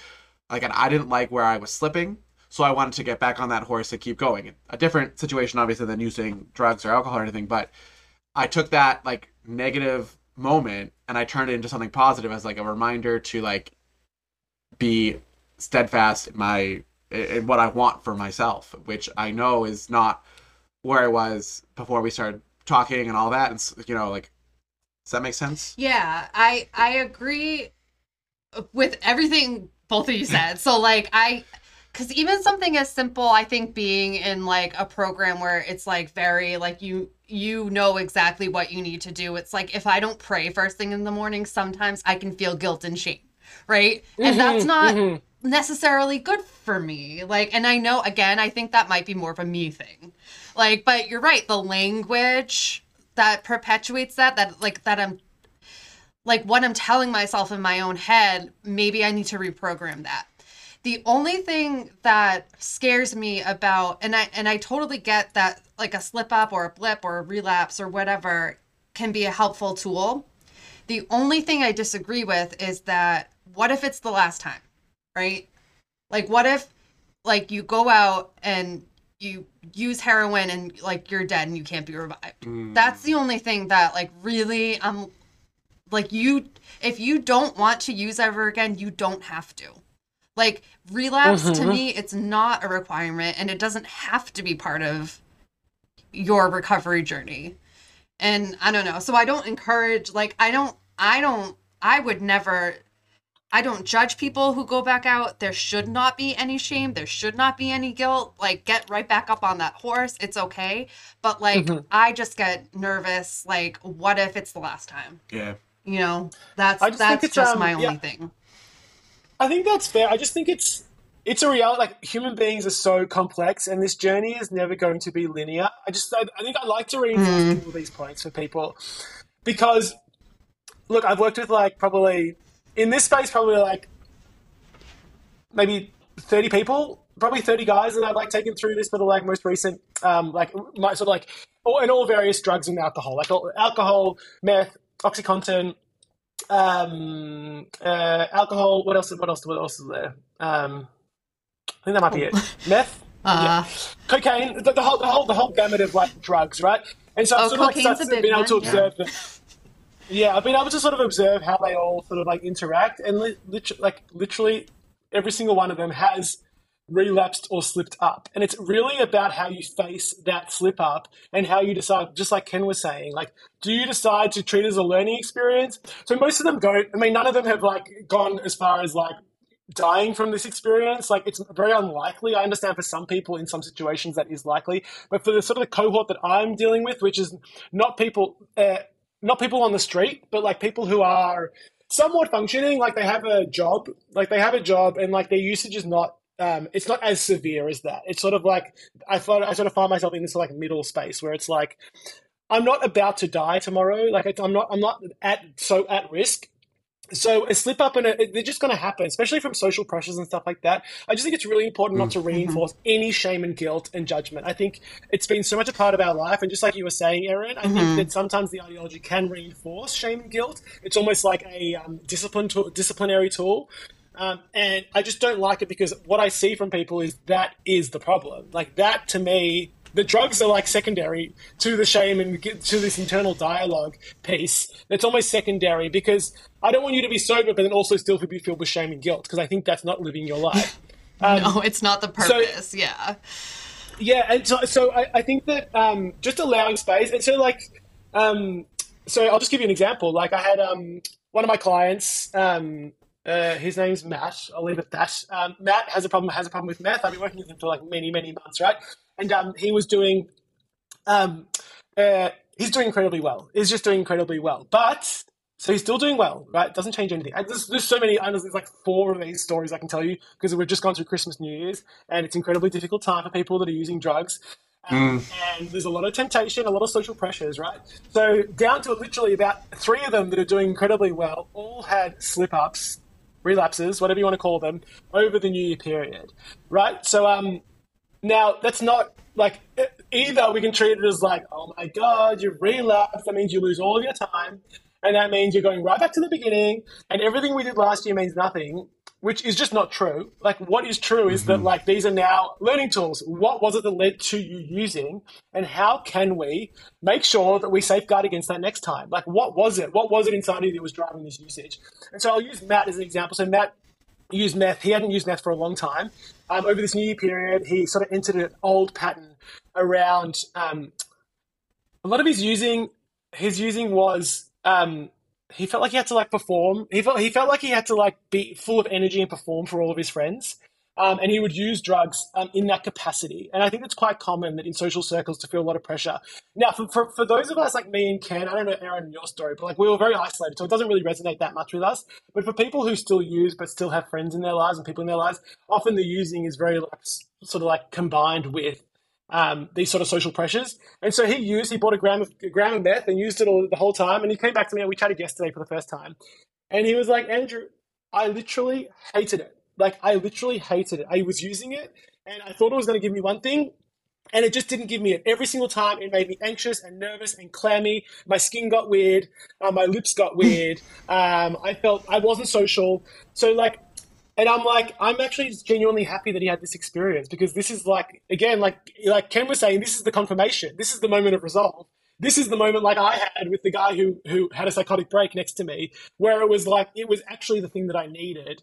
like I didn't like where I was slipping, so I wanted to get back on that horse and keep going. A different situation, obviously, than using drugs or alcohol or anything, but I took that like negative moment and I turned it into something positive as like a reminder to like be steadfast in my in what I want for myself, which I know is not where I was before we started talking and all that. And you know, like, does that make sense? Yeah, I I agree with everything both of you said. so like I because even something as simple i think being in like a program where it's like very like you you know exactly what you need to do it's like if i don't pray first thing in the morning sometimes i can feel guilt and shame right mm-hmm, and that's not mm-hmm. necessarily good for me like and i know again i think that might be more of a me thing like but you're right the language that perpetuates that that like that i'm like what i'm telling myself in my own head maybe i need to reprogram that the only thing that scares me about and I and I totally get that like a slip up or a blip or a relapse or whatever can be a helpful tool. The only thing I disagree with is that what if it's the last time? Right? Like what if like you go out and you use heroin and like you're dead and you can't be revived. Mm. That's the only thing that like really I'm um, like you if you don't want to use ever again, you don't have to. Like relapse mm-hmm. to me, it's not a requirement and it doesn't have to be part of your recovery journey. And I don't know. So I don't encourage like I don't I don't I would never I don't judge people who go back out. There should not be any shame. There should not be any guilt. Like get right back up on that horse. It's okay. But like mm-hmm. I just get nervous like what if it's the last time? Yeah. You know, that's just that's just um, my only yeah. thing. I think that's fair. I just think it's it's a reality. Like human beings are so complex, and this journey is never going to be linear. I just I, I think I like to reinforce mm. all these points for people because look, I've worked with like probably in this space probably like maybe thirty people, probably thirty guys that I've like taken through this for the like most recent um like my sort of like and all various drugs and alcohol, like alcohol, meth, OxyContin, um, uh, alcohol. What else? What else? What else is there? Um, I think that might be it. Meth. Uh, yeah. Cocaine. The, the, whole, the whole, the whole gamut of like drugs, right? And so I've oh, sort of like started, been able to observe yeah. them. Yeah, I've been able to sort of observe how they all sort of like interact, and li- literally, like literally, every single one of them has relapsed or slipped up. And it's really about how you face that slip up and how you decide, just like Ken was saying, like, do you decide to treat it as a learning experience? So most of them don't, I mean, none of them have like gone as far as like dying from this experience. Like it's very unlikely. I understand for some people in some situations that is likely, but for the sort of the cohort that I'm dealing with, which is not people, uh, not people on the street, but like people who are somewhat functioning, like they have a job, like they have a job and like their usage is not um, it's not as severe as that. It's sort of like I thought I sort of find myself in this like middle space where it's like I'm not about to die tomorrow. Like I'm not I'm not at so at risk. So a slip up and a, they're just going to happen, especially from social pressures and stuff like that. I just think it's really important not to mm-hmm. reinforce any shame and guilt and judgment. I think it's been so much a part of our life, and just like you were saying, Erin, I mm-hmm. think that sometimes the ideology can reinforce shame and guilt. It's almost like a um, discipline tool, disciplinary tool. Um, and I just don't like it because what I see from people is that is the problem. Like that to me, the drugs are like secondary to the shame and to this internal dialogue piece. It's almost secondary because I don't want you to be sober, but then also still be filled with shame and guilt because I think that's not living your life. Um, no, it's not the purpose. So, yeah. Yeah, and so, so I, I think that um, just allowing space, and so like, um, so I'll just give you an example. Like I had um, one of my clients um, uh, his name's Matt. I'll leave it at that. Um, Matt has a problem. Has a problem with meth. I've been working with him for like many, many months, right? And um, he was doing, um, uh, he's doing incredibly well. He's just doing incredibly well. But so he's still doing well, right? Doesn't change anything. There's, there's so many. I know There's like four of these stories I can tell you because we've just gone through Christmas, New Year's, and it's incredibly difficult time for people that are using drugs. Um, And there's a lot of temptation, a lot of social pressures, right? So down to literally about three of them that are doing incredibly well, all had slip ups, relapses, whatever you want to call them, over the New Year period, right? So um, now that's not like either we can treat it as like, oh my god, you've relapsed. That means you lose all of your time, and that means you're going right back to the beginning, and everything we did last year means nothing. Which is just not true. Like, what is true is that, like, these are now learning tools. What was it that led to you using, and how can we make sure that we safeguard against that next time? Like, what was it? What was it inside of you that was driving this usage? And so I'll use Matt as an example. So Matt used meth. He hadn't used meth for a long time. Um, over this New Year period, he sort of entered an old pattern around um, a lot of his using. His using was um, he felt like he had to like perform. He felt he felt like he had to like be full of energy and perform for all of his friends. Um, and he would use drugs um, in that capacity. And I think it's quite common that in social circles to feel a lot of pressure. Now, for, for, for those of us like me and Ken, I don't know, Erin, your story, but like we were very isolated, so it doesn't really resonate that much with us. But for people who still use but still have friends in their lives and people in their lives, often the using is very like sort of like combined with um, these sort of social pressures. And so he used, he bought a gram of, a gram of meth and used it all the whole time. And he came back to me and we chatted yesterday for the first time. And he was like, Andrew, I literally hated it. Like, I literally hated it. I was using it and I thought it was going to give me one thing. And it just didn't give me it. Every single time, it made me anxious and nervous and clammy. My skin got weird. Uh, my lips got weird. Um, I felt I wasn't social. So, like, and I'm like, I'm actually just genuinely happy that he had this experience because this is like, again, like like Ken was saying, this is the confirmation. This is the moment of resolve. This is the moment like I had with the guy who who had a psychotic break next to me, where it was like it was actually the thing that I needed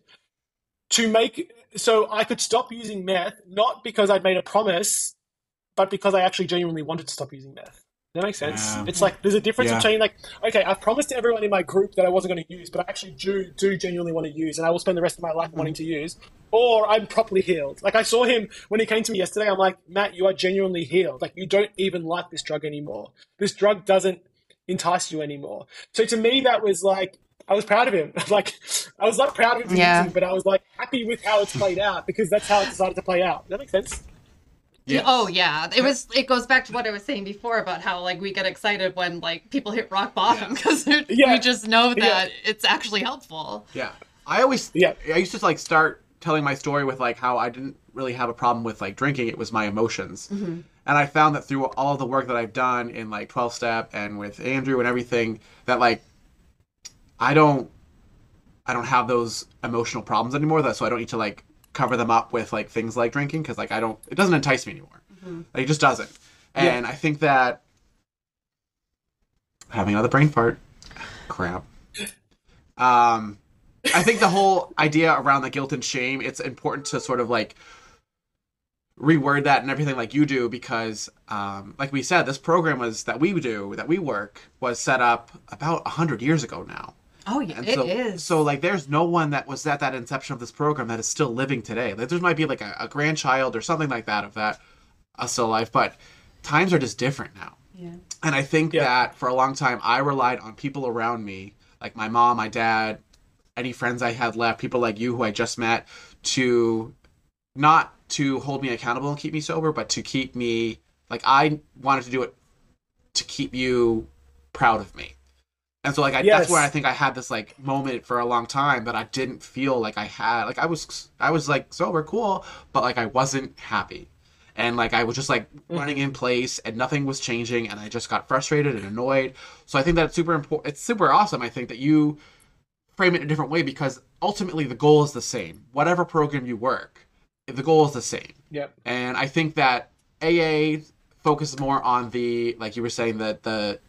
to make so I could stop using meth, not because I'd made a promise, but because I actually genuinely wanted to stop using meth. Does that makes sense? Yeah. It's like there's a difference Yeah. between like, okay, I've promised to everyone in my group that I wasn't going to use, but I actually do do genuinely want to use, and I will spend the rest of my life wanting to use. Or I'm properly healed. Like I saw him when he came to me yesterday. I'm like, Matt, you are genuinely healed. Like you don't even like this drug anymore. This drug doesn't entice you anymore. So to me, that was like I was proud of him. like I was not proud of him for Yeah. using, but I was like happy with how it's played out because that's how it decided to play out. Does that make sense? Yes. Oh yeah, it was. It goes back to what I was saying before about how like we get excited when like people hit rock bottom because Yeah. we just know that Yeah. it's actually helpful. Yeah. I always Yeah. I used to like start telling my story with like how I didn't really have a problem with like drinking, it was my emotions. Mm-hmm. And I found that through all the work that I've done in like 12 step and with Andrew and everything that like I don't I don't have those emotional problems anymore that so I don't need to like cover them up with like things like drinking cuz like I don't it doesn't entice me anymore. Like it just doesn't. And I think that having another brain fart crap. Um I think the whole idea around the guilt and shame, it's important to sort of like reword that and everything like you do because um, like we said this program was that we do that we work was set up about 100 years ago now Oh yeah, and it so, is. so like there's no one that was at that inception of this program that is still living today like there might be like a, a grandchild or something like that of that uh, still alive but times are just different now yeah. and I think Yeah. that for a long time, I relied on people around me, like my mom, my dad, any friends I had left, people like you who I just met, to not to hold me accountable and keep me sober, but to keep me like I wanted to do it to keep you proud of me. And so like I, Yes. that's where I think I had this like moment for a long time that I didn't feel like I had like I was I was like sober cool but like I wasn't happy and like I was just like mm-hmm. running in place and nothing was changing and I just got frustrated and annoyed. So I think that's super important. It's super awesome. I think that you frame it in a different way because ultimately the goal is the same. Whatever program you work, the goal is the same. Yep. And I think that AA focuses more on the like you were saying that the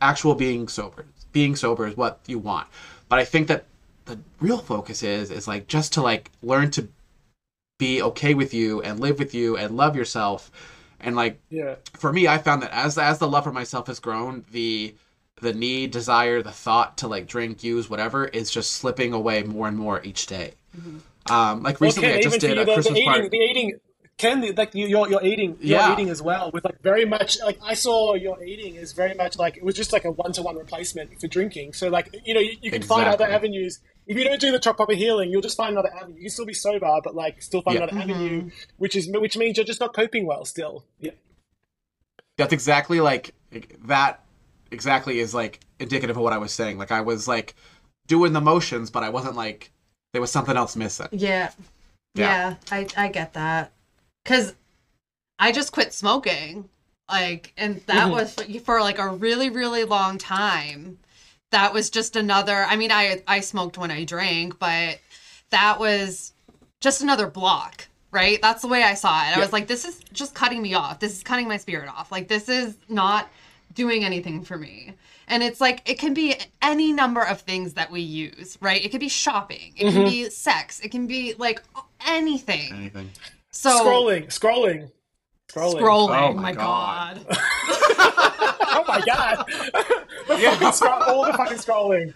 actual being sober. Being sober is what you want. But I think that the real focus is is like just to like learn to be okay with you and live with you and love yourself and like Yeah. for me i found that as as the love for myself has grown the the need desire the thought to like drink use whatever is just slipping away more and more each day um like recently Ken, i just did a the, christmas the eating, party the eating, Ken, like you, you're, you're eating, you're Yeah. eating as well with like very much like I saw your eating is very much like it was just like a one to one replacement for drinking. So like you know you, you can find other avenues. If you don't do the top proper healing, you'll just find another avenue. You can still be sober, but like still find Yeah. another avenue, mm-hmm. which is which means you're just not coping well still. Yeah. that's exactly like that exactly is like indicative of what I was saying. Like I was like doing the motions, but I wasn't like there was something else missing. Yeah. Yeah. Yeah, I I get that. Cuz I just quit smoking. Like and that Mhm. was for, for like a really really long time. That was just another I mean I I smoked when I drank, but that was just another block, right? That's the way I saw it. I Yeah. was like this is just cutting me off. This is cutting my spirit off. Like this is not doing anything for me. And it's like it can be any number of things that we use, right? It could be shopping, it can Mhm. be sex, it can be like anything. Anything. So scrolling, scrolling, scrolling. scrolling. Oh my my god. God. oh my god! the Yeah. fucking scroll, all the fucking scrolling,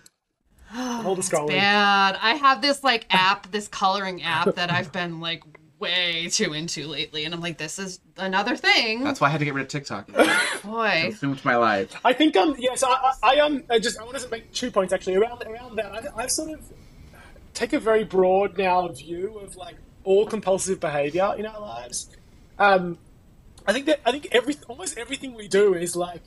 all the scrolling. Bad. I have this like app, this coloring app that I've been like way too into lately, and I'm like, this is another thing. That's why I had to get rid of TikTok. Boy. Consumed my life. I think um yes I I, I um I just I want to make two points actually around around that I, I sort of take a very broad now view of like all compulsive behavior in our lives. Um, I think that I think every almost everything we do is like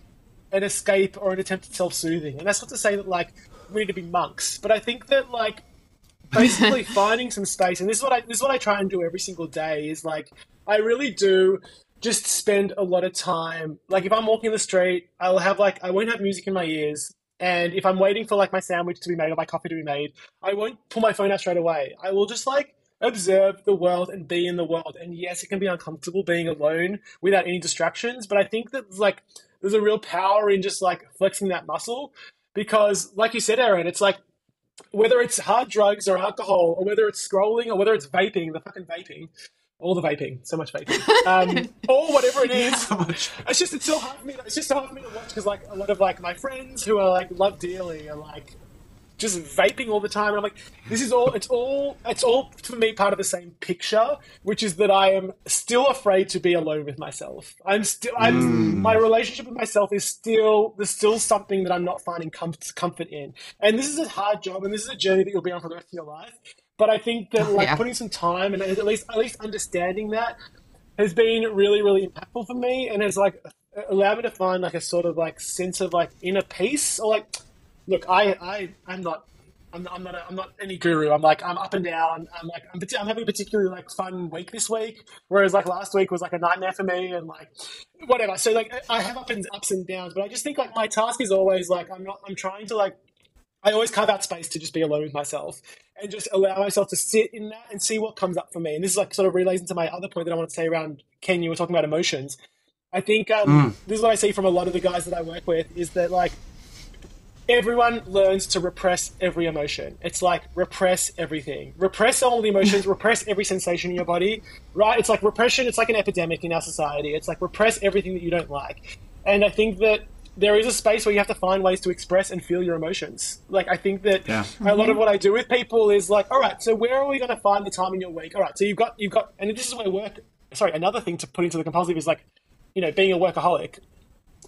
an escape or an attempt at self-soothing, and that's not to say that like we need to be monks, but I think that like basically finding some space, and this is what I this is what I try and do every single day is like I really do just spend a lot of time like if I'm walking the street, I'll have like I won't have music in my ears. And if I'm waiting for like my sandwich to be made or my coffee to be made, I won't pull my phone out straight away. I will just like observe the world and be in the world. And yes, it can be uncomfortable being alone without any distractions, but I think that like there's a real power in just like flexing that muscle because like you said, Erin, it's like whether it's hard drugs or alcohol or whether it's scrolling or whether it's vaping, the fucking vaping, all the vaping, so much vaping, um, or whatever it is. So much. It's just it's so hard for me. It's just so hard for me to watch because like a lot of like my friends who are like love dearly are like just vaping all the time, and I'm like, this is all. It's all. It's all for me part of the same picture, which is that I am still afraid to be alone with myself. I'm still. I'm. Mm. My relationship with myself is still. There's still something that I'm not finding com- comfort in, and this is a hard job, and this is a journey that you'll be on for the rest of your life. But I think that like Yeah. putting some time and at least at least understanding that has been really really impactful for me and has like allowed me to find like a sort of like sense of like inner peace or like look i i i'm not I'm not, I'm not, a, I'm not any guru. I'm like, I'm up and down. I'm like, I'm, I'm having a particularly like fun week this week, whereas like last week was like a nightmare for me, and like, whatever. So like, I have up and ups and downs, but I just think like my task is always like, I'm not, I'm trying to like, I always carve out space to just be alone with myself and just allow myself to sit in that and see what comes up for me. And this is like sort of relays into my other point that I want to say around Ken. You were talking about emotions. I think um, this is what I see from a lot of the guys that I work with is that like everyone learns to repress every emotion. It's like repress everything. Repress all the emotions, repress every sensation in your body, right? It's like repression, it's like an epidemic in our society. It's like repress everything that you don't like. And I think that there is a space where you have to find ways to express and feel your emotions. Like I think that Yeah. a lot of mm-hmm. what I do with people is like, all right, so where are we going to find the time in your week? All right, so you've got you've got, and this is where work. Sorry, another thing to put into the compulsive is like, you know, being a workaholic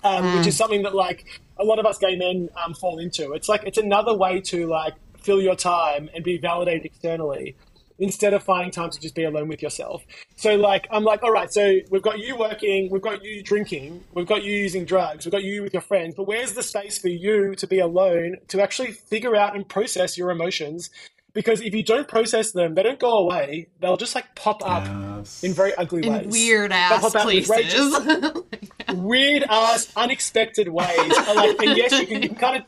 um, which is something that like a lot of us gay men um, fall into. It's like it's another way to like fill your time and be validated externally instead of finding time to just be alone with yourself. So like I'm like, all right, so we've got you working, we've got you drinking, we've got you using drugs, we've got you with your friends, but where's the space for you to be alone to actually figure out and process your emotions? Because if you don't process them, they don't go away. They'll just like pop up Yes. in very ugly ways. in weird ass pop out in places. weird ass, unexpected ways. And, like, and yes, you can, you can kind of,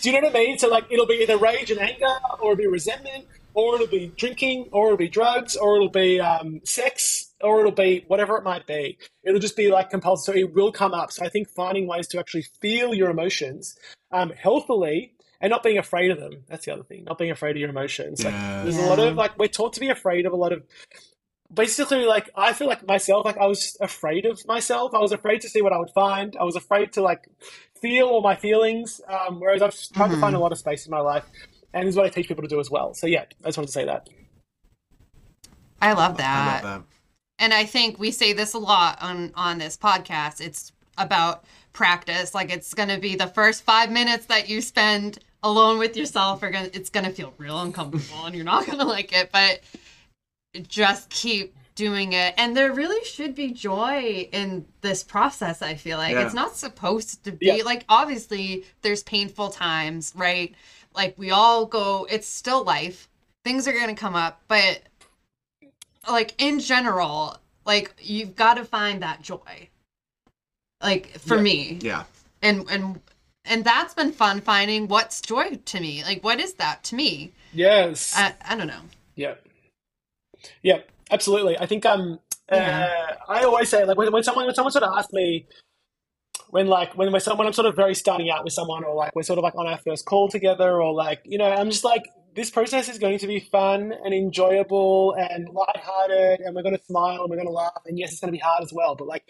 do you know what I mean? So like, it'll be either rage and anger, or it'll be resentment, or it'll be drinking, or it'll be drugs, or it'll be um, sex, or it'll be whatever it might be. It'll just be like compulsive. So it will come up. So I think finding ways to actually feel your emotions um, healthily. And not being afraid of them. That's the other thing. Not being afraid of your emotions. Like, Yeah. there's a lot of like we're taught to be afraid of a lot of basically like I feel like myself, like I was afraid of myself. I was afraid to see what I would find. I was afraid to like feel all my feelings. Um, whereas I've tried to find a lot of space in my life, and this is what I teach people to do as well. So yeah, I just wanted to say that. I love I that. love that. and I think we say this a lot on on this podcast. It's about practice. Like it's going to be the first 5 minutes that you spend alone with yourself are to it's to feel real uncomfortable and you're not to like it, but just keep doing it and there really should be joy in this process i feel like Yeah. it's not supposed to be Yeah. like obviously there's painful times right like we all go it's still life things are going to come up but like in general like you've got to find that joy like for Yeah. me Yeah. and and and that's been fun finding what's joy to me like what is that to me Yes. i, I don't know Yeah. Yeah, absolutely. I think um Yeah. uh, I always say like when, when someone when someone sort of asks me when like when we're when I'm sort of very starting out with someone or like we're sort of like on our first call together or like you know I'm just like this process is going to be fun and enjoyable and lighthearted and we're going to smile and we're going to laugh and yes it's going to be hard as well but like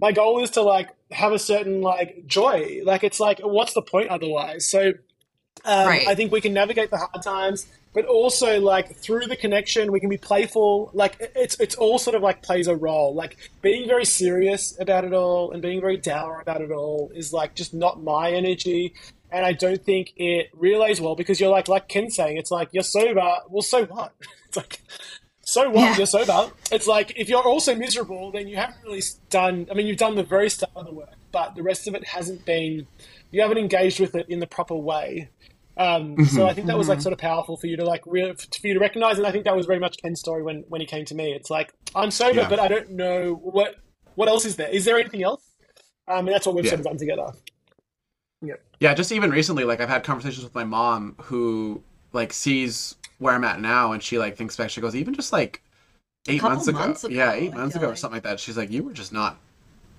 my goal is to like have a certain like joy like it's like what's the point otherwise so um, Right. I think we can navigate the hard times, but also like through the connection, we can be playful. Like it's it's all sort of like plays a role. Like being very serious about it all and being very dour about it all is like just not my energy, and I don't think it relays well because you're like like Ken's saying, it's like you're sober. Well, so what? It's like. So what? Yeah. You're sober. It's like if you're also miserable, then you haven't really done. I mean, you've done the very start of the work, but the rest of it hasn't been. You haven't engaged with it in the proper way. Um, So I think that was like sort of powerful for you to like re- for you to recognize, and I think that was very much Ken's story when when he came to me. It's like I'm sober, Yeah. but I don't know what what else is there. Is there anything else? Um, and that's what we've Yeah. sort of done together. Yeah. Yeah, just even recently, like I've had conversations with my mom who like sees where I'm at now, and she like thinks back. She goes, even just like eight months ago, months ago, yeah, eight I months feel ago or something like that. She's like, you were just not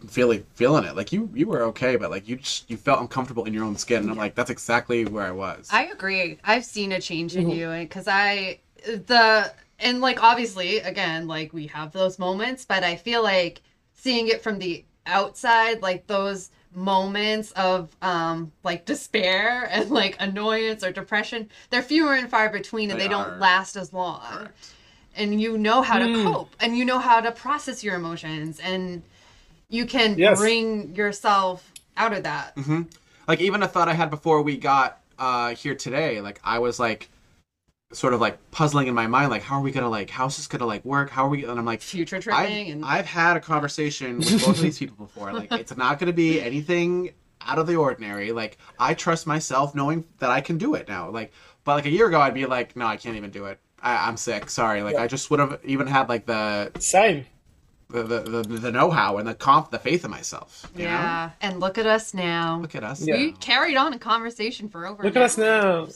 feeling feeling it. Like you you were okay, but like you just you felt uncomfortable in your own skin. And I'm like, that's exactly where I was. I agree. I've seen a change Mm-hmm. in you because I the and like obviously again like we have those moments, but I feel like seeing it from the outside, like those moments of um like despair and like annoyance or depression, they're fewer and far between, and They they, don't last as long. Correct. And you know how to Mm. cope, and you know how to process your emotions, and you can Yes. bring yourself out of that. hmm Like even a thought I had before we got uh here today, like I was like sort of like puzzling in my mind, like how are we gonna like how's this gonna like work? How are we and I'm like Future I've, and I've had a conversation with both of these people before. Like it's not gonna be anything out of the ordinary. Like I trust myself knowing that I can do it now. Like but like a year ago I'd be like, no, I can't even do it. I, I'm sick. Sorry. Like Yeah. I just would have even had like the Same. The the, the, the know how and the comp the faith in myself. you know? yeah. And look at us now. Look at us. Yeah. We carried on a conversation for over. Look an at us now.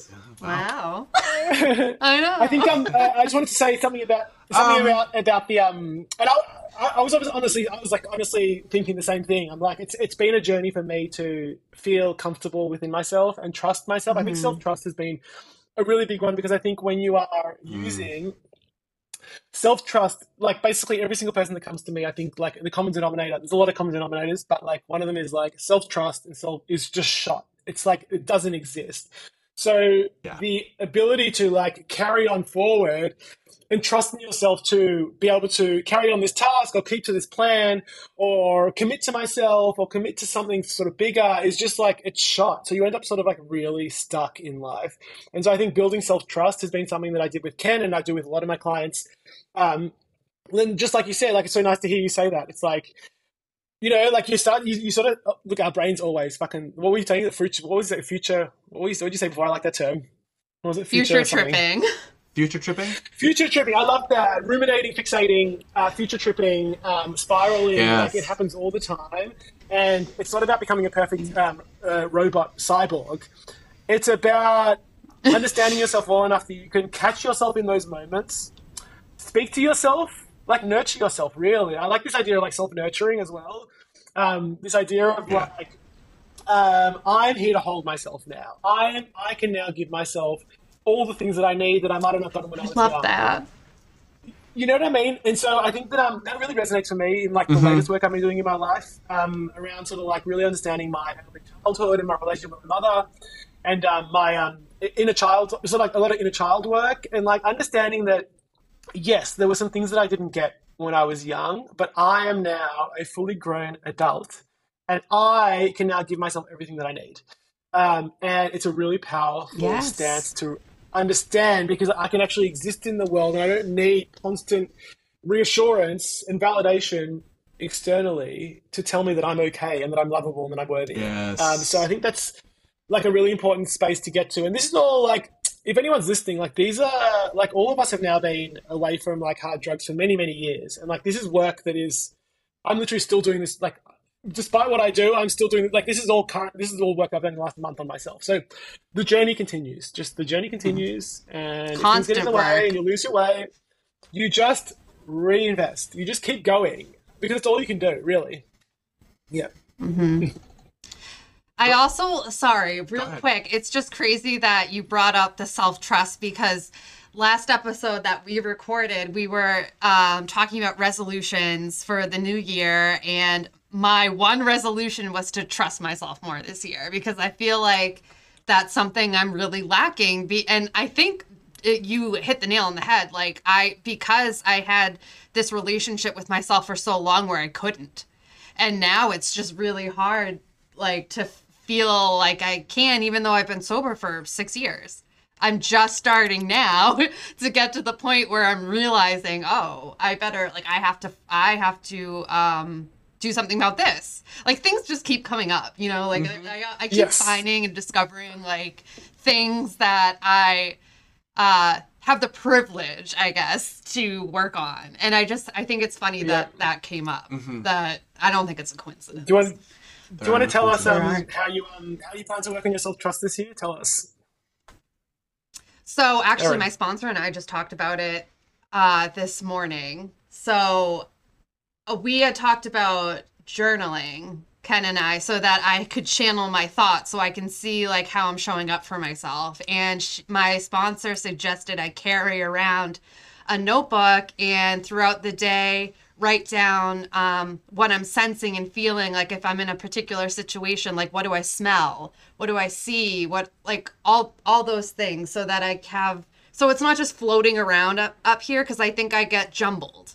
Wow. I know. I think um, uh, I just wanted to say something about something Um, about about the um, and I, I, I was honestly, I was like honestly thinking the same thing. I'm like, it's it's been a journey for me to feel comfortable within myself and trust myself. I think Mhm. self trust has been a really big one because I think when you are using self trust, like basically every single person that comes to me, I think like the common denominator. There's a lot of common denominators, but like one of them is like self trust and self is just shot. It's like it doesn't exist. So Yeah. the ability to like carry on forward and trust in yourself to be able to carry on this task or keep to this plan or commit to myself or commit to something sort of bigger is just like it's shot. So you end up sort of like really stuck in life. And so I think building self trust has been something that I did with Ken and I do with a lot of my clients. Um, then just like you said, like it's so nice to hear you say that. It's like, you know, like you start, you, you sort of oh, look. Our brains always fucking. What were you saying? The future. What was it? Future. What was? What did you say before? I like that term. What was it? future something? tripping. Future tripping? Future tripping. I love that. Ruminating, fixating, uh, future tripping, um, spiraling. Yes. Like it happens all the time. And it's not about becoming a perfect um, uh, robot cyborg. It's about understanding yourself well enough that you can catch yourself in those moments, speak to yourself, like nurture yourself, really. I like this idea of like self nurturing as well. Um, this idea of Yeah. like, um, I'm here to hold myself now. I am. I can now give myself all the things that I need that I might have not done when I was Love young. that. You know what I mean? And so I think that um, that really resonates for me in like the Mhm. latest work I've been doing in my life um, around sort of like really understanding my childhood and my relationship with my mother and um, my um, inner child, sort of like a lot of inner child work and like understanding that yes, there were some things that I didn't get when I was young, but I am now a fully grown adult and I can now give myself everything that I need. Um, and it's a really powerful Yes. stance to understand because I can actually exist in the world and I don't need constant reassurance and validation externally to tell me that I'm okay and that I'm lovable and that I'm worthy. Yes. Um, so I think that's like a really important space to get to. And this is all like, if anyone's listening, like these are like all of us have now been away from like hard drugs for many, many years. And like this is work that is, I'm literally still doing this. Like, despite what I do, I'm still doing like this is all current. This is all work I've done in the last month on myself. So the journey continues. Just the journey mm-hmm. continues, and if things get in Constant the way and you lose your way, you just reinvest. You just keep going because it's all you can do, really. Yeah. Mm-hmm. I also, sorry, real quick, it's just crazy that you brought up the self trust because last episode that we recorded, we were um, talking about resolutions for the new year. And my one resolution was to trust myself more this year because I feel like that's something I'm really lacking. Be- and I think it, you hit the nail on the head. Like, I, because I had this relationship with myself for so long where I couldn't and now it's just really hard like to feel like i can even though i've been sober for six years. I'm just starting now to get to the point where i'm realizing oh i better like i have to i have to um do something about this. Like things just keep coming up you know? Like I, I keep Yes. finding and discovering like things that i uh have the privilege i guess to work on. And i just i think it's funny that that came up that i don't think it's a coincidence. Do you want? Do you want to tell us um, how you um, how you plan to work on your self trust this year? Tell us. So actually, Erin. my sponsor and I just talked about it uh, this morning. So uh, we had talked about journaling, Ken and I, so that I could channel my thoughts, so I can see like how I'm showing up for myself. And sh- my sponsor suggested I carry around a notebook and throughout the day write down um, what I'm sensing and feeling. Like if I'm in a particular situation, like what do I smell? What do I see? What like all all those things, so that I have. So it's not just floating around up, up here because I think I get jumbled.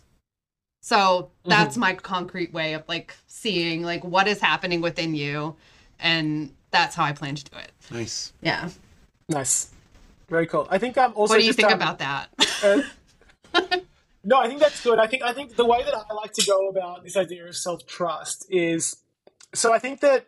So that's my concrete way of like seeing like what is happening within you, and that's how I plan to do it. Nice. Yeah. Nice. Very cool. I think I'm also What do you just, think um, about that? uh, no, I think that's good. I think I think the way that I like to go about this idea of self trust is so I think that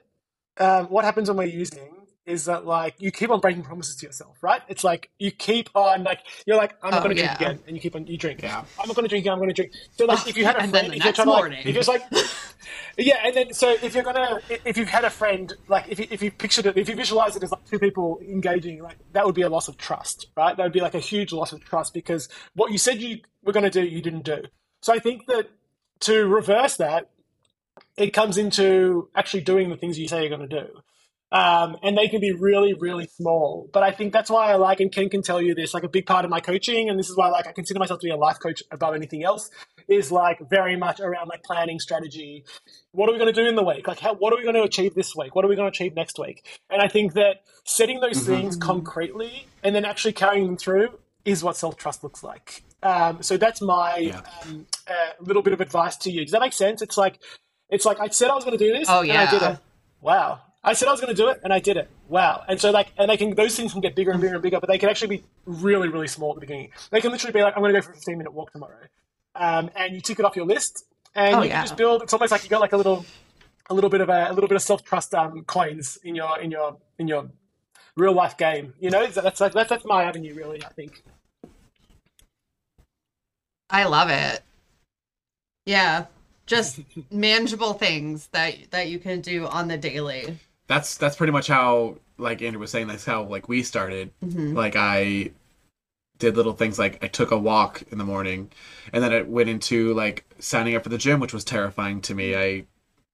um, what happens when we're using is that like you keep on breaking promises to yourself, right? It's like you keep on like you're like I'm not Oh, going to drink again, and you keep on you drink. Yeah. I'm not going to drink again. I'm going to drink. So like if you had a friend, the if you're next trying to like, if you're just like yeah, and then so if you're gonna if you've had a friend like if you, if you pictured it if you visualize it as like two people engaging like that would be a loss of trust, right? That would be like a huge loss of trust because what you said you were going to do you didn't do. So I think that to reverse that, it comes into actually doing the things you say you're going to do. Um, and they can be really, really small. But I think that's why I like, and Ken can tell you this, like a big part of my coaching, and this is why like I consider myself to be a life coach above anything else, is like very much around like planning strategy. What are we going to do in the week? Like, how, what are we going to achieve this week? What are we going to achieve next week? And I think that setting those things concretely and then actually carrying them through is what self trust looks like. Um, so that's my Yeah. um, uh, little bit of advice to you. Does that make sense? It's like, it's like I said I was going to do this, Oh, and I did yeah. it. Wow. I said I was going to do it, and I did it. Wow. And so, like, and they can those things can get bigger and bigger and bigger, but they can actually be really, really small at the beginning. They can literally be like, I'm going to go for a 15 minute walk tomorrow, um, and you tick it off your list, and Oh, you yeah. can just build. It's almost like you got like a little, a little bit of a, a little bit of self trust um, coins in your in your in your real life game. You know, that's that's that's, that's my avenue, really. I think. I love it. Yeah. Just manageable things that that you can do on the daily. That's that's pretty much how like Andrew was saying. That's how like we started. Mm-hmm. Like I did little things like I took a walk in the morning, and then it went into like signing up for the gym, which was terrifying to me. I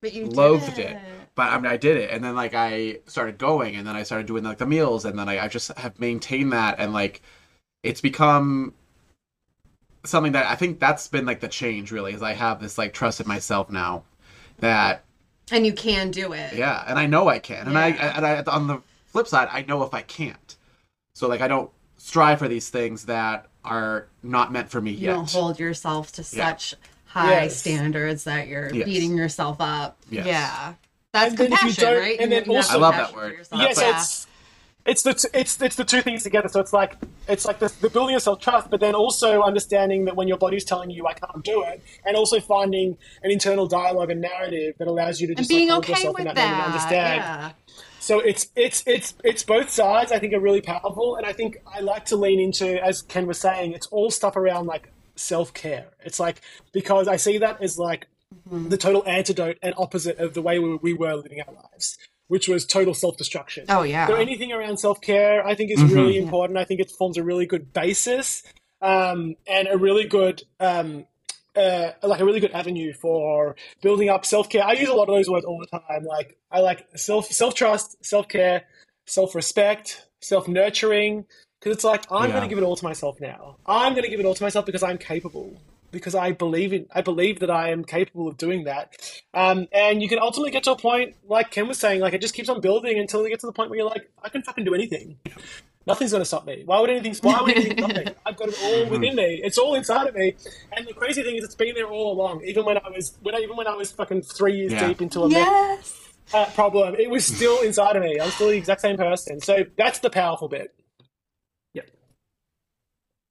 But you loathed did it. But I mean, I did it, and then like I started going, and then I started doing like the meals, and then I, I just have maintained that, and like it's become something that I think that's been like the change really, is I have this like trust in myself now that And you can do it. yeah, and I know I can, and I and I on the flip side, I know if I can't, so like I don't strive for these things that are not meant for me You yet. don't hold yourself to Yeah. such high Yes. standards that you're Yes. beating yourself up. Yes. Yeah. That's And then if you compassion, don't- right? and then you have also- I love that word. Yes, Yeah, so Yeah. it's it's the t- it's it's the two things together. So it's like it's like the, the building of self trust, but then also understanding that when your body's telling you I can't do it, and also finding an internal dialogue and narrative that allows you to and just being like, okay yourself with in that. that, moment and understand. Yeah. So it's it's it's it's both sides. I think are really powerful, and I think I like to lean into, as Ken was saying, it's all stuff around like self care. It's like because I see that as like Mm-hmm. the total antidote and opposite of the way we, we were living our lives, which was total self destruction. Oh yeah. So anything around self care, I think, is Mhm. really important. I think it forms a really good basis um, and a really good. Um, uh, like a really good avenue for building up self care. I use a lot of those words all the time. Like I like self self trust, self care, self respect, self nurturing. Because it's like I'm Yeah. going to give it all to myself now. I'm going to give it all to myself because I'm capable. Because I believe in, I believe that I am capable of doing that. Um, and you can ultimately get to a point, like Ken was saying, like it just keeps on building until you get to the point where you're like, I can fucking do anything. Nothing's going to stop me. Why would anything? Why would anything stop me? I've got it all within me. It's all inside of me. And the crazy thing is, it's been there all along. Even when I was, when I, even when I was fucking three years Yeah. deep into a meth yes. uh, problem, it was still inside of me. I'm still the exact same person. So that's the powerful bit.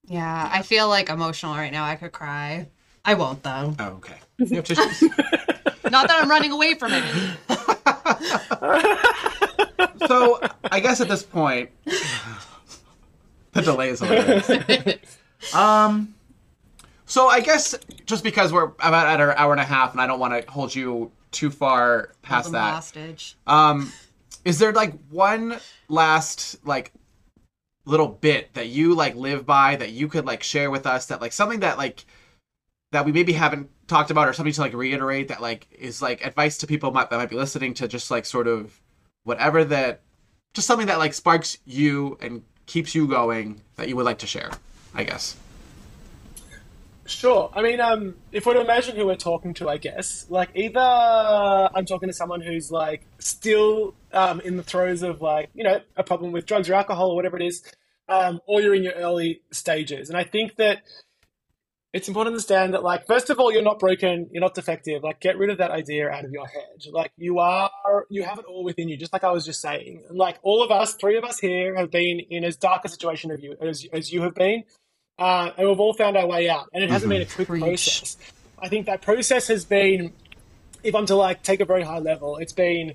Yeah, I feel like emotional right now. I could cry. I won't though. Oh, okay. You have tissues? Not that I'm running away from it. so I guess at this point, the delay is hilarious. um, so I guess just because we're about at our hour and a half, and I don't want to hold you too far past Hold that. hostage. Um, is there like one last like little bit that you like live by that you could like share with us that like something that like that we maybe haven't talked about or something to like reiterate that like is like advice to people might, that might be listening to just like sort of whatever that just something that like sparks you and keeps you going that you would like to share i guess Sure. I mean, um, if we're to imagine who we're talking to, I guess, like either I'm talking to someone who's like still um, in the throes of like, you know, a problem with drugs or alcohol or whatever it is, um, or you're in your early stages. And I think that it's important to understand that, like, first of all, you're not broken, you're not defective. Like, get rid of that idea out of your head. Like, you are, you have it all within you, just like I was just saying. Like, all of us, three of us here, have been in as dark a situation of you as, as you have been. Uh, and we've all found our way out. And it hasn't been a quick Preach. process. I think that process has been, if I'm to like take a very high level, it's been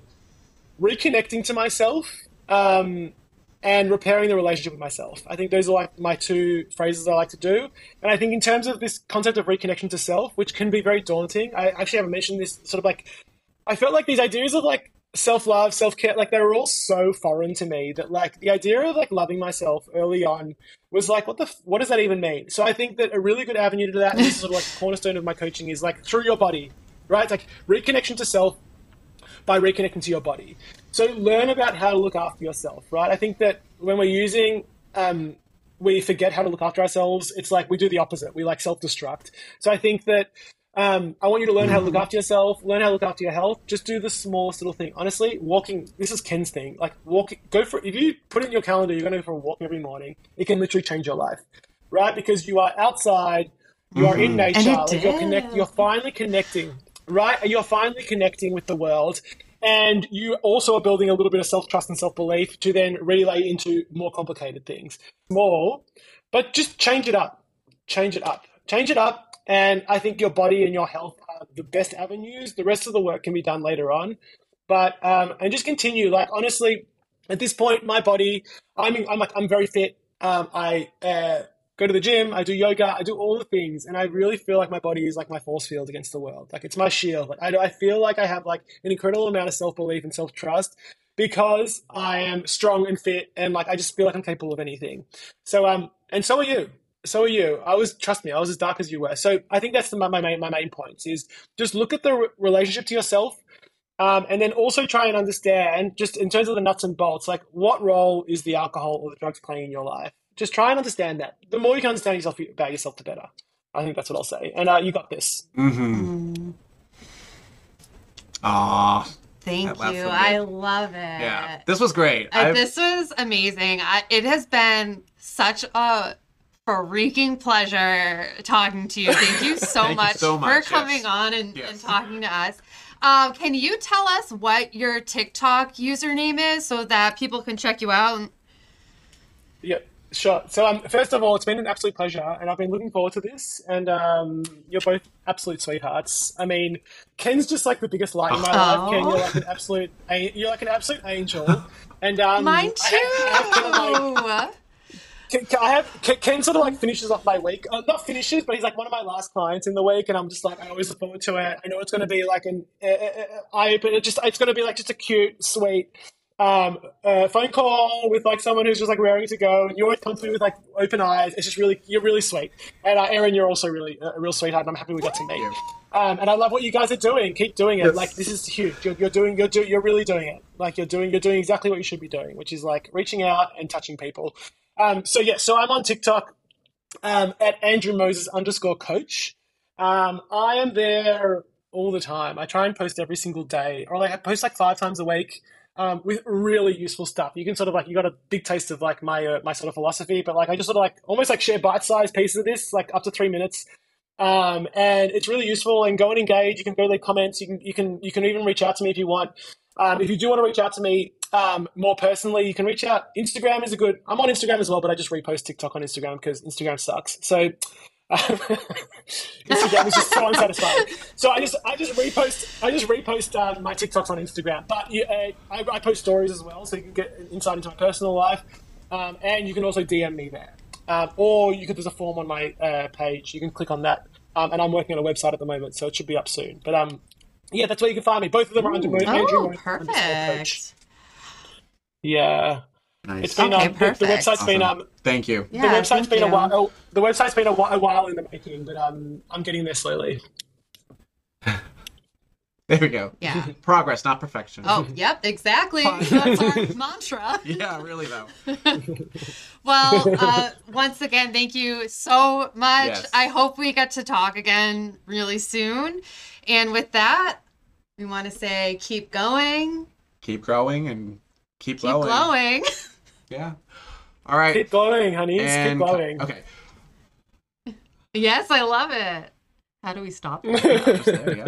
reconnecting to myself um, and repairing the relationship with myself. I think those are like my two phrases I like to do. And I think in terms of this concept of reconnection to self, which can be very daunting, I actually haven't mentioned this sort of like, I felt like these ideas of like self love, self care, like they were all so foreign to me that like the idea of like loving myself early on was like, what the, f- what does that even mean? So I think that a really good avenue to that, this is sort of like the cornerstone of my coaching, is like through your body, right? It's like reconnection to self by reconnecting to your body. So learn about how to look after yourself, right? I think that when we're using, um, we forget how to look after ourselves. It's like we do the opposite. We like self-destruct. So I think that um, I want you to learn how to look after yourself, learn how to look after your health. Just do the smallest little thing. Honestly, walking. This is Ken's thing. Like walking. Go for if you put it in your calendar, you're going to go for a walk every morning. It can literally change your life, right? Because you are outside. You are in nature. And Like you're connect. You're finally connecting, right? You're finally connecting with the world. And you also are building a little bit of self trust and self belief to then relay into more complicated things. Small, but just change it up. Change it up. Change it up. And I think your body and your health are the best avenues. The rest of the work can be done later on. But um, and just continue. Like honestly, at this point, my body, I'm I'm like I'm very fit. Um, I uh, go to the gym. I do yoga. I do all the things, and I really feel like my body is like my force field against the world. Like it's my shield. Like I, I feel like I have like an incredible amount of self belief and self trust because I am strong and fit, and like I just feel like I'm capable of anything. So um, and so are you. So are you. I was trust me. I was as dark as you were. So I think that's the, my my main my main points is just look at the re- relationship to yourself. Um, and then also try and understand, just in terms of the nuts and bolts, like what role is the alcohol or the drugs playing in your life? Just try and understand that. The more you can understand yourself about yourself, the better. I think that's what I'll say. And uh, you got this. mm-hmm Mm, thank That you. I love it. yeah this was great Uh, this was amazing. I, it has been such a freaking pleasure talking to you. Thank you so, Thank you much, so much, for coming yes. on and, and talking to us. Um, can you tell us what your TikTok username is so that people can check you out? Yeah, sure. So, um, first of all, it's been an absolute pleasure, and I've been looking forward to this. And um, you're both absolute sweethearts. I mean, Ken's just like the biggest light in my life. Ken, you're like an absolute, you're like an absolute angel. And um, Mine I have- I have kind of, like, too. Ken, Ken- I have Ken, Ken sort of like finishes off my week. Uh, not finishes, but he's like one of my last clients in the week, and I'm just like I always look forward to it. I know it's going to be like an uh, uh, eye opener. Just it's going to be like just a cute, sweet um, uh, phone call with like someone who's just like raring to go, and you always come to me with like open eyes. It's just really you're really sweet, and uh, Erin, you're also really uh, a real sweetheart, and I'm happy we got to meet. you. Um, and I love what you guys are doing. Keep doing it. Yes. Like this is huge. You're, you're doing. You're do, You're really doing it. Like you're doing. You're doing exactly what you should be doing, which is like reaching out and touching people. Um, so yeah. So I'm on TikTok um, at Andrew Moses underscore coach. Um, I am there all the time. I try and post every single day, or like I post like five times a week. Um, with really useful stuff. You can sort of like you got a big taste of like my uh, my sort of philosophy, but like I just sort of like almost like share bite sized pieces of this, like up to three minutes, um, and it's really useful. And go and engage. You can go leave comments. You can you can you can even reach out to me if you want. Um, if you do want to reach out to me um, more personally, you can reach out. Instagram is a good. I'm on Instagram as well, but I just repost TikTok on Instagram because Instagram sucks. So um, Instagram is just so unsatisfying. So I just I just repost I just repost um, my TikToks on Instagram, but uh, I, I post stories as well, so you can get insight into my personal life, um, and you can also DM me there, um, or you could there's a form on my uh, page. You can click on that, um, and I'm working on a website at the moment, so it should be up soon. But um, yeah, that's where you can find me. Both of them are under Mo- Andrew Oh, Mo- underscore coach. perfect. Yeah, Nice. it's been Okay, um, the, the perfect. website's been Awesome. um, Thank you. the Yeah, website's thank been a while. Oh, the website's been a, whi- a while in the making, but um, I'm getting there slowly. There we go. Yeah. Progress, not perfection. Oh, yep, exactly. That's our mantra. Yeah, really though. Well, uh, once again, thank you so much. Yes. I hope we get to talk again really soon. And with that, we want to say keep going, Keep growing and keep, keep glowing. glowing. Yeah. All right. Keep glowing, honeys. and Keep glowing. okay. yes, I love it. How do we stop? Just there, yeah.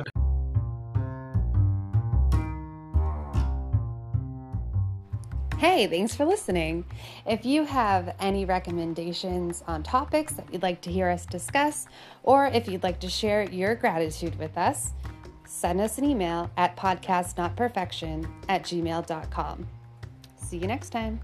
Hey, thanks for listening. If you have any recommendations on topics that you'd like to hear us discuss, or if you'd like to share your gratitude with us, send us an email at podcastnotperfection at gmail.com. See you next time.